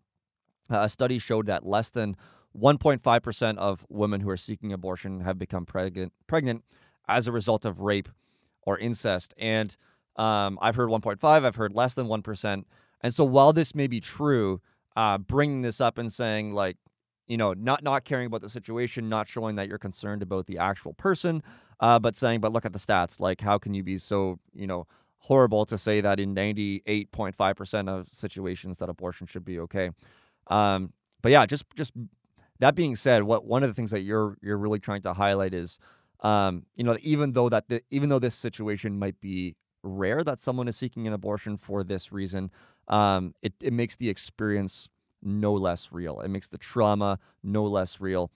S1: uh, a study showed that less than 1.5% of women who are seeking abortion have become pregnant pregnant as a result of rape or incest. And um, I've heard 1.5, I've heard less than 1%. And so while this may be true, uh, bringing this up and saying like, you know, not not caring about the situation, not showing that you're concerned about the actual person, uh, but saying, but look at the stats. Like, how can you be so, you know, horrible to say that in 98.5% of situations that abortion should be okay? Um, but yeah, just just that being said, what one of the things that you're you're really trying to highlight is, um, you know, even though that the, even though this situation might be rare that someone is seeking an abortion for this reason, um, it it makes the experience no less real. It makes the trauma no less real,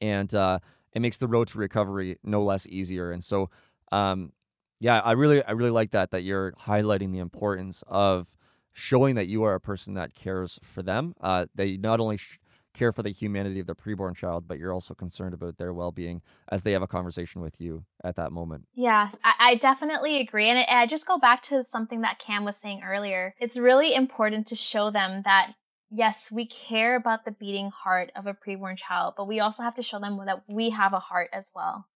S1: and uh, it makes the road to recovery no less easier. And so, um, yeah, I really I really like that that you're highlighting the importance of showing that you are a person that cares for them. Uh, that you not only sh- care for the humanity of the preborn child, but you're also concerned about their well being as they have a conversation with you at that moment.
S8: Yes, I, I definitely agree. And I just go back to something that Cam was saying earlier. It's really important to show them that yes, we care about the beating heart of a preborn child, but we also have to show them that we have a heart as well,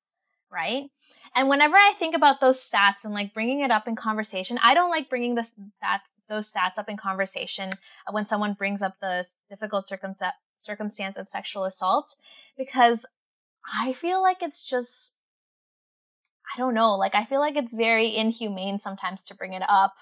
S8: right? And whenever I think about those stats and like bringing it up in conversation, I don't like bringing this that those stats up in conversation when someone brings up the difficult circumstance circumstance of sexual assault because I feel like it's just I don't know, like I feel like it's very inhumane sometimes to bring it up.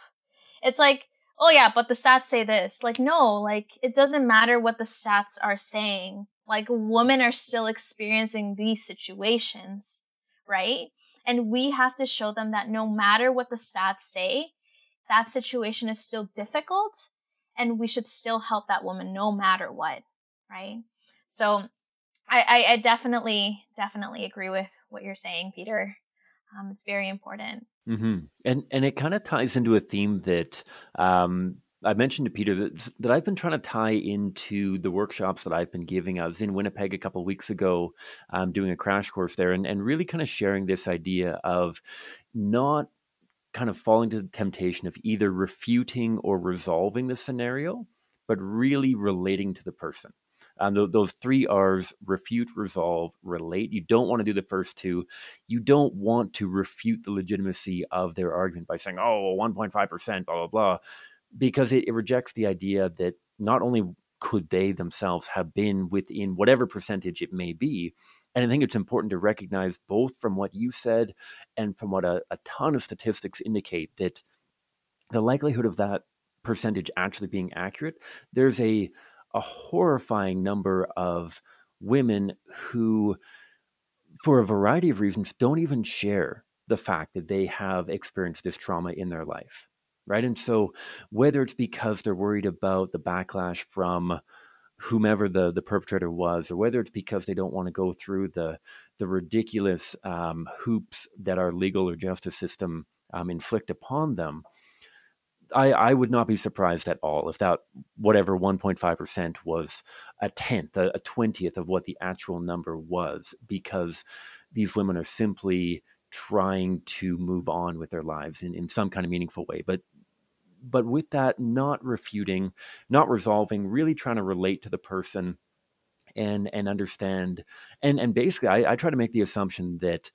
S8: It's like, oh yeah, but the stats say this. Like no, like it doesn't matter what the stats are saying. Like women are still experiencing these situations, right? And we have to show them that no matter what the stats say, that situation is still difficult and we should still help that woman no matter what, right? So I, I, I definitely, definitely agree with what you're saying, Pieter. Um, it's very important.
S11: Mm-hmm. And and it kind of ties into a theme that um, I mentioned to Pieter that, that I've been trying to tie into the workshops that I've been giving. I was in Winnipeg a couple weeks ago, um, doing a crash course there, and, and really kind of sharing this idea of not kind of falling to the temptation of either refuting or resolving the scenario, but really relating to the person. Um, th- those three R's refute, resolve, relate. You don't want to do the first two. You don't want to refute the legitimacy of their argument by saying, oh, 1.5%, blah, blah, blah because it, it rejects the idea that not only could they themselves have been within whatever percentage it may be. And I think it's important to recognize both from what you said and from what a, a ton of statistics indicate that the likelihood of that percentage actually being accurate, there's a a horrifying number of women who, for a variety of reasons, don't even share the fact that they have experienced this trauma in their life right? And so whether it's because they're worried about the backlash from whomever the the perpetrator was, or whether it's because they don't want to go through the the ridiculous um, hoops that our legal or justice system um, inflict upon them, I, I would not be surprised at all if that whatever 1.5% was a tenth, a, a 20th of what the actual number was, because these women are simply trying to move on with their lives in, in some kind of meaningful way. But but with that, not refuting, not resolving, really trying to relate to the person and and understand and and basically I, I try to make the assumption that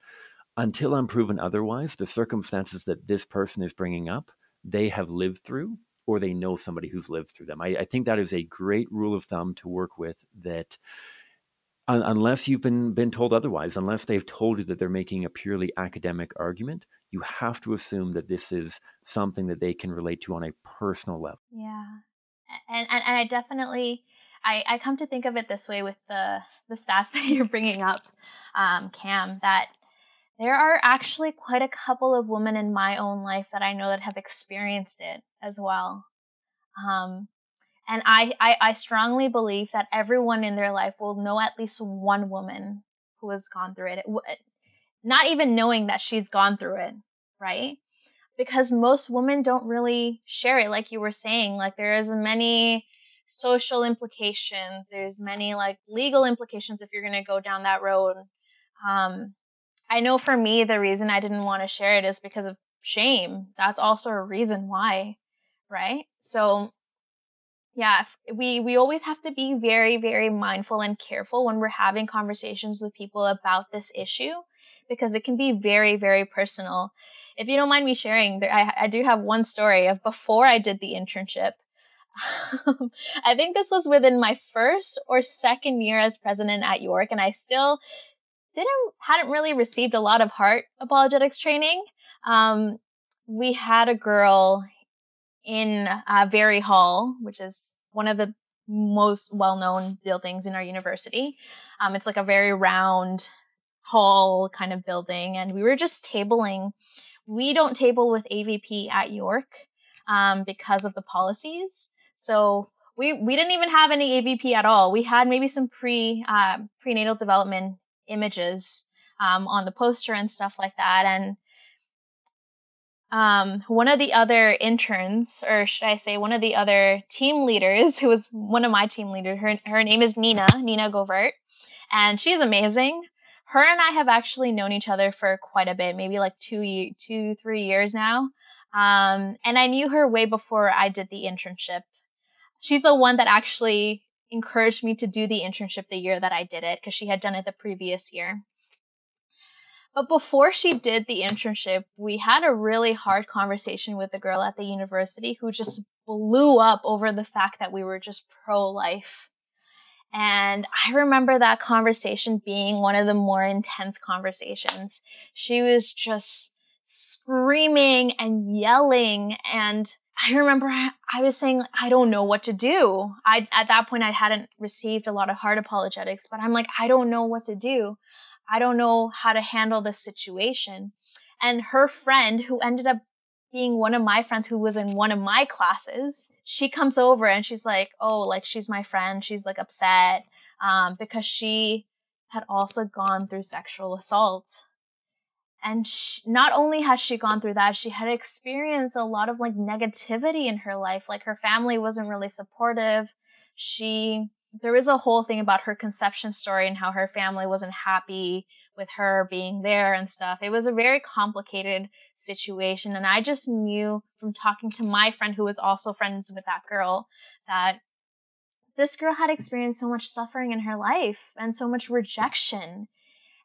S11: until I'm proven otherwise, the circumstances that this person is bringing up, they have lived through or they know somebody who's lived through them. I, I think that is a great rule of thumb to work with that unless you've been been told otherwise, unless they've told you that they're making a purely academic argument, you have to assume that this is something that they can relate to on a personal level.
S8: Yeah. And, and, and I definitely, I, I come to think of it this way with the, the stats <laughs> that you're bringing up, um, Cam, that there are actually quite a couple of women in my own life that I know that have experienced it as well. Um, and I, I, I strongly believe that everyone in their life will know at least one woman who has gone through it not even knowing that she's gone through it, right? Because most women don't really share it, like you were saying. Like there's many social implications, there's many like legal implications if you're gonna go down that road. Um, I know for me, the reason I didn't want to share it is because of shame. That's also a reason why, right? So yeah, we we always have to be very very mindful and careful when we're having conversations with people about this issue because it can be very, very personal. If you don't mind me sharing, I, I do have one story of before I did the internship. <laughs> I think this was within my first or second year as president at York, and I still didn't hadn't really received a lot of heart apologetics training. Um, we had a girl in uh, Vari Hall, which is one of the most well-known buildings in our university. Um, it's like a very round hall kind of building, and we were just tabling. We don't table with AVP at York um, because of the policies. So we we didn't even have any AVP at all. We had maybe some pre uh, prenatal development images um, on the poster and stuff like that. And um, one of the other interns, or should I say, one of the other team leaders, who was one of my team leaders, her, her name is Nina, Nina Govert, and she's amazing. Her and I have actually known each other for quite a bit, maybe like two, two, three years now. Um, and I knew her way before I did the internship. She's the one that actually encouraged me to do the internship the year that I did it because she had done it the previous year. But before she did the internship, we had a really hard conversation with the girl at the university who just blew up over the fact that we were just pro life. And I remember that conversation being one of the more intense conversations. She was just screaming and yelling and I remember I was saying I don't know what to do. I at that point I hadn't received a lot of heart apologetics, but I'm like I don't know what to do. I don't know how to handle this situation. And her friend, who ended up being one of my friends who was in one of my classes, she comes over and she's like, Oh, like she's my friend. She's like upset um, because she had also gone through sexual assault. And she, not only has she gone through that, she had experienced a lot of like negativity in her life. Like her family wasn't really supportive. She there is a whole thing about her conception story and how her family wasn't happy with her being there and stuff. It was a very complicated situation. And I just knew from talking to my friend, who was also friends with that girl, that this girl had experienced so much suffering in her life and so much rejection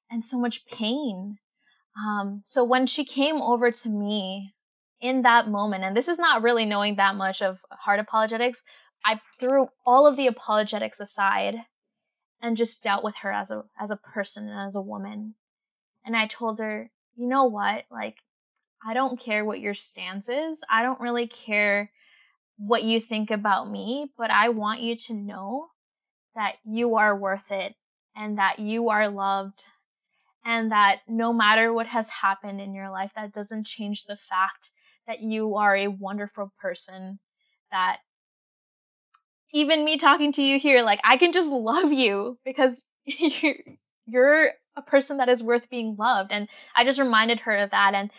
S8: and so much pain. Um, so when she came over to me in that moment, and this is not really knowing that much of heart apologetics, I threw all of the apologetics aside and just dealt with her as a as a person and as a woman. And I told her, "You know what? Like I don't care what your stance is. I don't really care what you think about me, but I want you to know that you are worth it and that you are loved and that no matter what has happened in your life that doesn't change the fact that you are a wonderful person that even me talking to you here, like I can just <laughs> love you because you're, you're a person that is worth being loved. And I just reminded her of that. And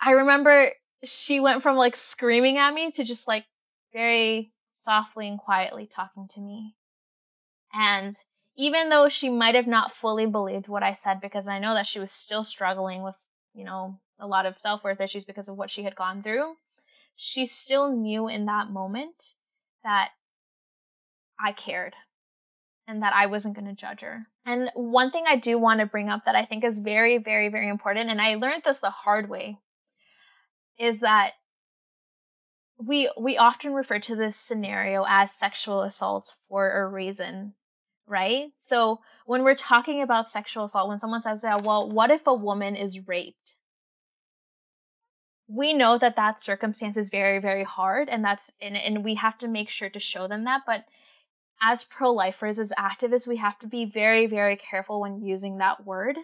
S8: I remember she went from like screaming at me to just like very softly and quietly talking to me. And even though she might have not fully believed what I said, because I know that she was still struggling with, you know, a lot of self worth issues because of what she had gone through, she still knew in that moment that I cared and that I wasn't going to judge her. And one thing I do want to bring up that I think is very, very, very important, and I learned this the hard way, is that we we often refer to this scenario as sexual assault for a reason, right? So when we're talking about sexual assault, when someone says, yeah, "Well, what if a woman is raped?" we know that that circumstance is very very hard and that's and, and we have to make sure to show them that but as pro lifers, as activists, we have to be very, very careful when using that word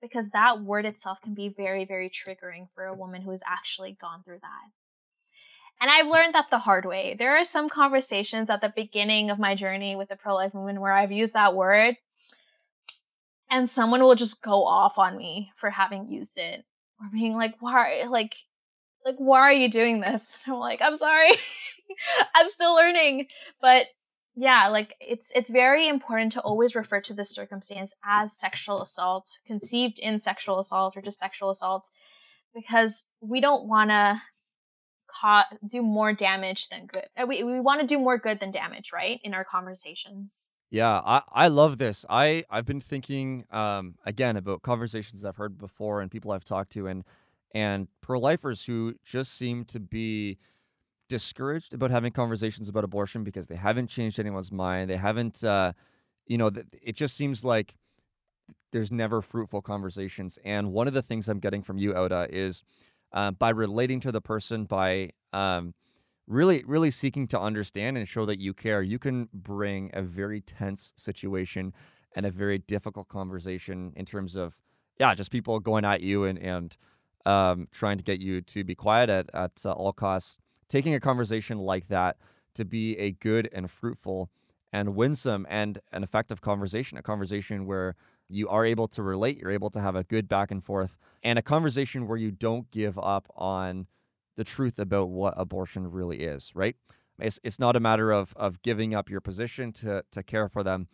S8: because that word itself can be very, very triggering for a woman who has actually gone through that. And I've learned that the hard way. There are some conversations at the beginning of my journey with the pro life movement where I've used that word and someone will just go off on me for having used it or being like, why, like, like, why are you doing this? <laughs> And I'm like, I'm sorry. <laughs> I'm still learning. But yeah like it's it's very important to always refer to this circumstance as sexual assault conceived in sexual assault or just sexual assault because we don't want ca- do more damage than good uh, we, we want to do more good than damage right in our conversations
S1: yeah i i love this i i've been thinking um again about conversations i've heard before and people i've talked to and and pro-lifers who just seem to be discouraged about having conversations about abortion because they haven't changed anyone's mind. They haven't, uh, you know, it just seems like there's never fruitful conversations. And one of the things I'm getting from you, Aura, is uh, by relating to the person, by um, really, really seeking to understand and show that you care, you can bring a very tense situation and a very difficult conversation in terms of, yeah, just people going at you and, and um, trying to get you to be quiet at, at uh, all costs. Taking a conversation like that to be a good and fruitful and winsome and an effective conversation, a conversation where you are able to relate, you're able to have a good back and forth, and a conversation where you don't give up on the truth about what abortion really is, right? It's it's not a matter of of giving up your position to to care for them,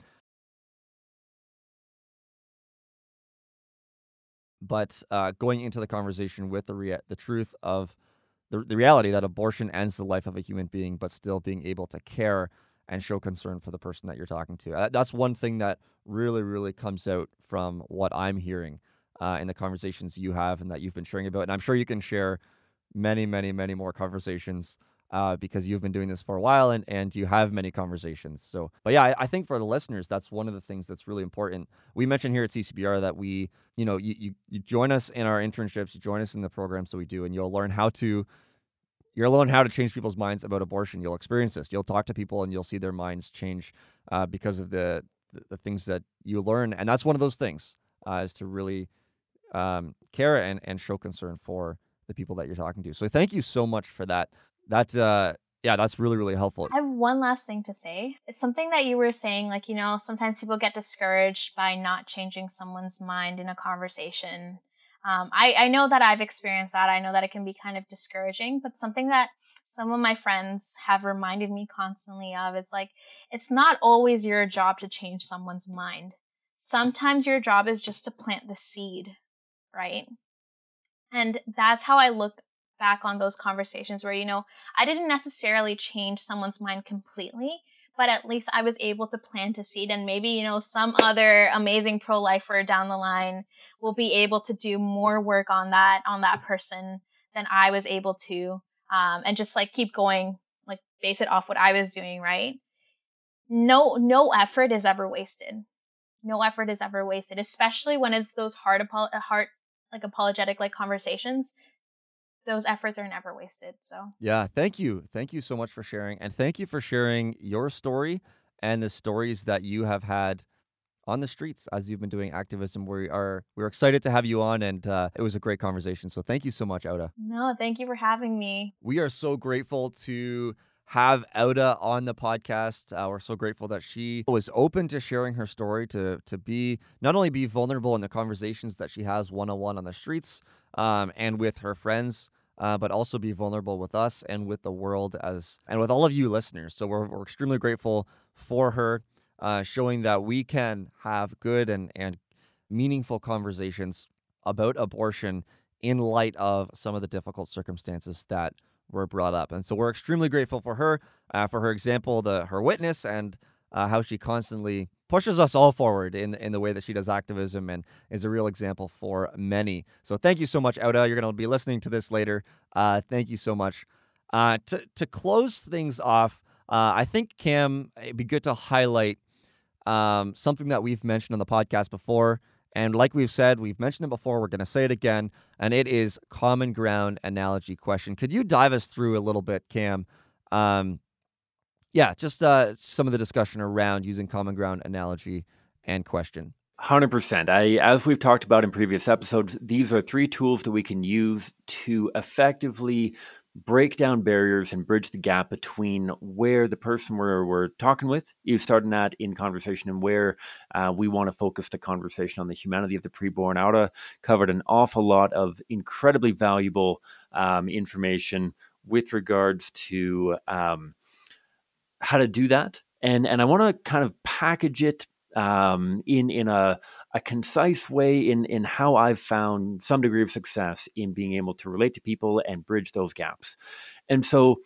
S1: but uh, going into the conversation with the rea- the truth of the, the reality that abortion ends the life of a human being, but still being able to care and show concern for the person that you're talking to. Uh, that's one thing that really, really comes out from what I'm hearing uh, in the conversations you have and that you've been sharing about. And I'm sure you can share many, many, many more conversations uh, because you've been doing this for a while and, and you have many conversations. So, but yeah, I, I, think for the listeners, that's one of the things that's really important. We mentioned here at CCBR that we, you know, you, you, you join us in our internships, you join us in the programs that we do, and you'll learn how to, you'll learn how to change people's minds about abortion. You'll experience this. You'll talk to people and you'll see their minds change uh, because of the, the, the things that you learn. And that's one of those things uh, is to really um, care and, and show concern for the people that you're talking to. So thank you so much for that that's uh yeah, that's really really helpful.
S8: I have one last thing to say. It's something that you were saying, like you know, sometimes people get discouraged by not changing someone's mind in a conversation. Um, I I know that I've experienced that. I know that it can be kind of discouraging, but something that some of my friends have reminded me constantly of it's like it's not always your job to change someone's mind. Sometimes your job is just to plant the seed, right? And that's how I look back on those conversations where, you know, I didn't necessarily change someone's mind completely, but at least I was able to plant a seed and maybe, you know, some other amazing pro lifer down the line will be able to do more work on that, on that person than I was able to. Um, and just like keep going, like base it off what I was doing, right? No, no effort is ever wasted. No effort is ever wasted, especially when it's those hard, hard, like apologetic like conversations those efforts are never wasted. So,
S1: yeah, thank you. Thank you so much for sharing. And thank you for sharing your story and the stories that you have had on the streets as you've been doing activism. We are we're excited to have you on, and uh, it was a great conversation. So thank you so much, Aura.
S8: No, thank you for having me.
S1: We are so grateful to have Aura on the podcast. Uh, we're so grateful that she was open to sharing her story, to to be not only be vulnerable in the conversations that she has one on one on the streets um, and with her friends, uh, but also be vulnerable with us and with the world as and with all of you listeners. So we're, we're extremely grateful for her, uh, showing that we can have good and, and meaningful conversations about abortion in light of some of the difficult circumstances that were brought up. And so we're extremely grateful for her, uh, for her example, the her witness, and uh, how she constantly pushes us all forward in in the way that she does activism and is a real example for many. So thank you so much, Aura. You're going to be listening to this later. Uh, thank you so much. Uh, to to close things off, uh, I think Cam, it'd be good to highlight um, something that we've mentioned on the podcast before. And like we've said, we've mentioned it before, we're going to say it again, and it is common ground analogy question. Could you dive us through a little bit, Cam? Um, yeah, just uh, some of the discussion around using common ground analogy and question.
S11: 100%. I as we've talked about in previous episodes, these are three tools that we can use to effectively break down barriers and bridge the gap between where the person we're, we're talking with is starting at in conversation and where uh, we want to focus the conversation on the humanity of the preborn. Aura covered an awful lot of incredibly valuable um, information with regards to um, how to do that, and and I want to kind of package it um, in in a, a concise way in in how I've found some degree of success in being able to relate to people and bridge those gaps. And so,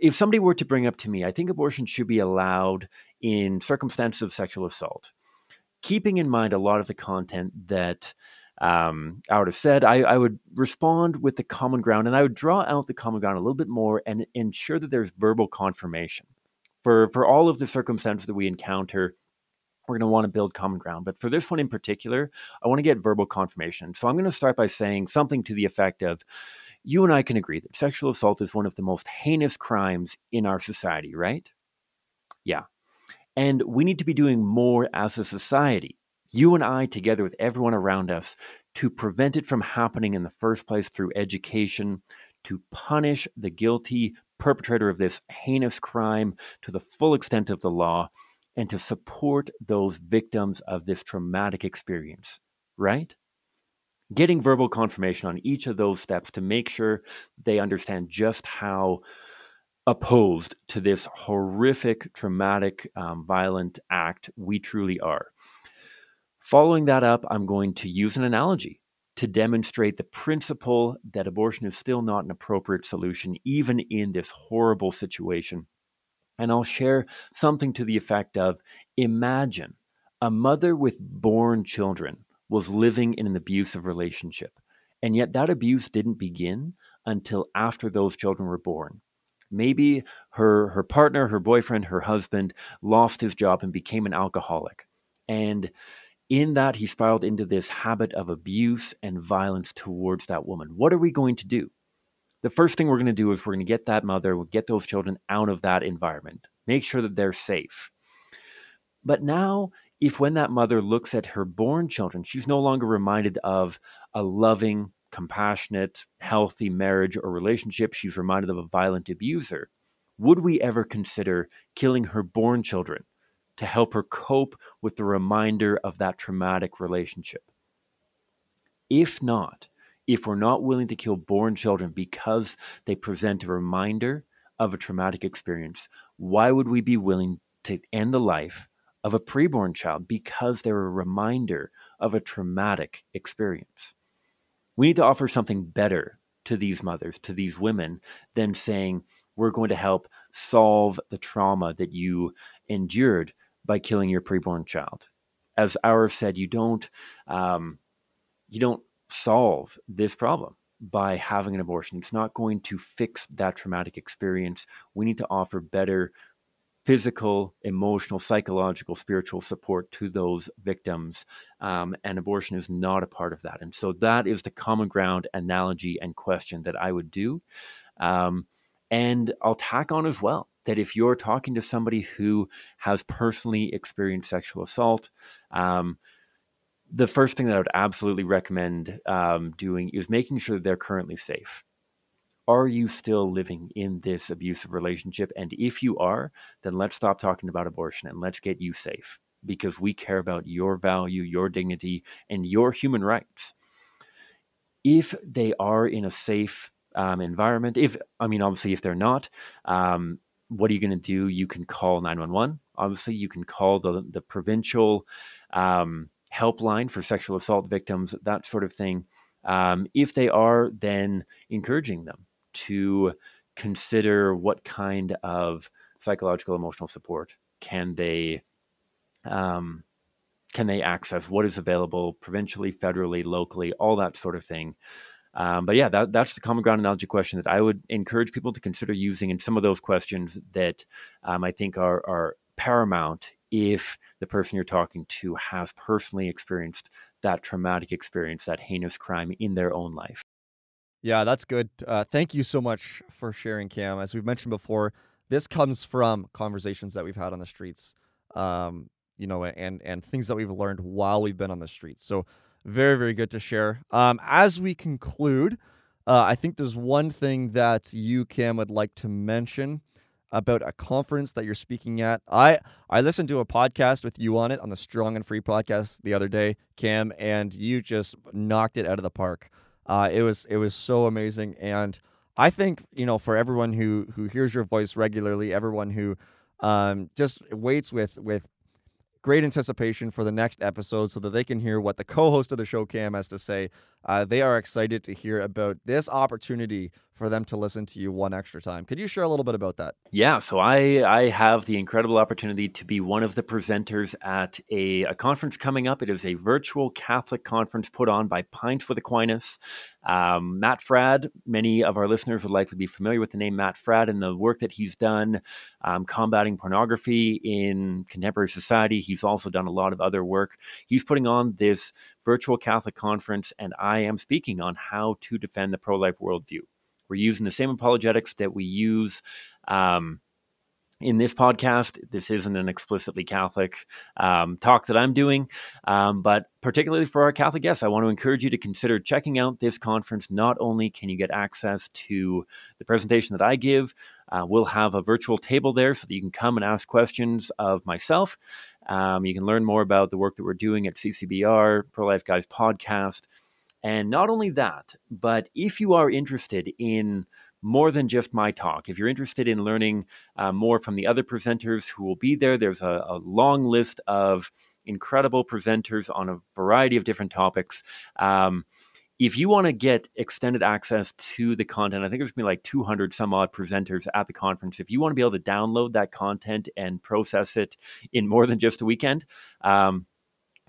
S11: if somebody were to bring up to me, I think abortion should be allowed in circumstances of sexual assault, keeping in mind a lot of the content that um, I would have said, I, I, would respond with the common ground and I would draw out the common ground a little bit more and ensure that there's verbal confirmation for for all of the circumstances that we encounter we're going to want to build common ground but for this one in particular i want to get verbal confirmation. So i'm going to start by saying something to the effect of you and i can agree that sexual assault is one of the most heinous crimes in our society right? Yeah. And we need to be doing more as a society you and i together with everyone around us to prevent it from happening in the first place through education to punish the guilty perpetrator of this heinous crime to the full extent of the law and to support those victims of this traumatic experience, right? getting verbal confirmation on each of those steps to make sure they understand just how opposed to this horrific, traumatic, um, violent act we truly are. Following that up, I'm going to use an analogy to demonstrate the principle that abortion is still not an appropriate solution, even in this horrible situation. And I'll share something to the effect of imagine a mother with born children was living in an abusive relationship, and yet that abuse didn't begin until after those children were born. Maybe her, her partner, her boyfriend, her husband lost his job and became an alcoholic. And in that, he spiraled into this habit of abuse and violence towards that woman. What are we going to do? The first thing we're going to do is we're going to get that mother, we'll get those children out of that environment, make sure that they're safe. But now, if when that mother looks at her born children, she's no longer reminded of a loving, compassionate, healthy marriage or relationship, she's reminded of a violent abuser, would we ever consider killing her born children to help her cope with the reminder of that traumatic relationship. If not, if we're not willing to kill born children because they present a reminder of a traumatic experience, why would we be willing to end the life of a preborn child because they're a reminder of a traumatic experience? We need to offer something better to these mothers, to these women, than saying, we're going to help solve the trauma that you endured by killing your preborn child. As Aura said, you don't um, you don't solve this problem by having an abortion. It's not going to fix that traumatic experience. We need to offer better physical, emotional, psychological, spiritual support to those victims. Um, and abortion is not a part of that. And so that is the common ground analogy and question that I would do. Um, and I'll tack on as well that if you're talking to somebody who has personally experienced sexual assault, um, the first thing that I would absolutely recommend um, doing is making sure they're currently safe. Are you still living in this abusive relationship? And if you are, then let's stop talking about abortion and let's get you safe because we care about your value, your dignity, and your human rights. If they are in a safe um, environment, if I mean, obviously, if they're not, um, what are you going to do? You can call 911. Obviously, you can call the, the provincial um, helpline for sexual assault victims, that sort of thing. Um, if they are, then encouraging them to consider what kind of psychological emotional support can they um, can they access what is available provincially federally locally all that sort of thing um, but yeah, that, that's the common ground analogy question that I would encourage people to consider using. And some of those questions that um, I think are, are paramount if the person you're talking to has personally experienced that traumatic experience, that heinous crime in their own life.
S1: Yeah, that's good. Uh, thank you so much for sharing, Cam. As we've mentioned before, this comes from conversations that we've had on the streets, um, you know, and and things that we've learned while we've been on the streets. So very, very good to share. Um, as we conclude, uh, I think there's one thing that you, Cam, would like to mention about a conference that you're speaking at. I I listened to a podcast with you on it on the Strong and Free podcast the other day, Cam, and you just knocked it out of the park. Uh, it was it was so amazing, and I think you know for everyone who who hears your voice regularly, everyone who um, just waits with with great anticipation for the next episode so that they can hear what the co-host of the show cam has to say. Uh, they are excited to hear about this opportunity for them to listen to you one extra time could you share a little bit about that
S11: yeah so i i have the incredible opportunity to be one of the presenters at a, a conference coming up it is a virtual catholic conference put on by pints with aquinas um, Matt Fradd, many of our listeners would likely be familiar with the name Matt Fradd and the work that he's done um, combating pornography in contemporary society. He's also done a lot of other work. He's putting on this virtual Catholic conference, and I am speaking on how to defend the pro life worldview. We're using the same apologetics that we use. Um, in this podcast, this isn't an explicitly Catholic um, talk that I'm doing, um, but particularly for our Catholic guests, I want to encourage you to consider checking out this conference. Not only can you get access to the presentation that I give, uh, we'll have a virtual table there so that you can come and ask questions of myself. Um, you can learn more about the work that we're doing at CCBR, Pro Life Guys podcast. And not only that, but if you are interested in more than just my talk. If you're interested in learning uh, more from the other presenters who will be there, there's a, a long list of incredible presenters on a variety of different topics. Um, if you want to get extended access to the content, I think there's going to be like 200 some odd presenters at the conference. If you want to be able to download that content and process it in more than just a weekend, um,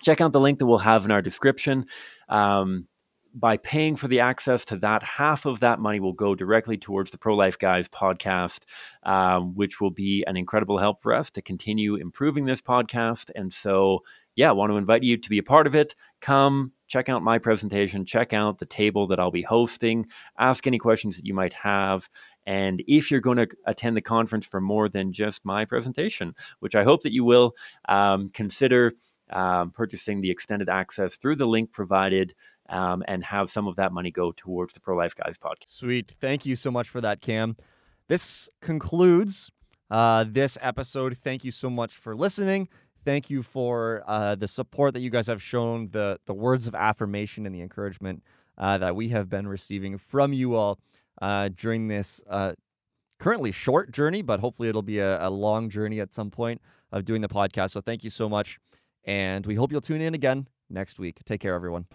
S11: check out the link that we'll have in our description. Um, by paying for the access to that, half of that money will go directly towards the Pro Life Guys podcast, um, which will be an incredible help for us to continue improving this podcast. And so, yeah, I want to invite you to be a part of it. Come check out my presentation, check out the table that I'll be hosting, ask any questions that you might have. And if you're going to attend the conference for more than just my presentation, which I hope that you will, um, consider um, purchasing the extended access through the link provided um, and have some of that money go towards the Pro Life Guys podcast.
S1: Sweet. Thank you so much for that, Cam. This concludes uh, this episode. Thank you so much for listening. Thank you for uh, the support that you guys have shown, the the words of affirmation and the encouragement uh, that we have been receiving from you all uh, during this uh, currently short journey, but hopefully it'll be a, a long journey at some point of doing the podcast. So thank you so much. And we hope you'll tune in again next week. Take care, everyone.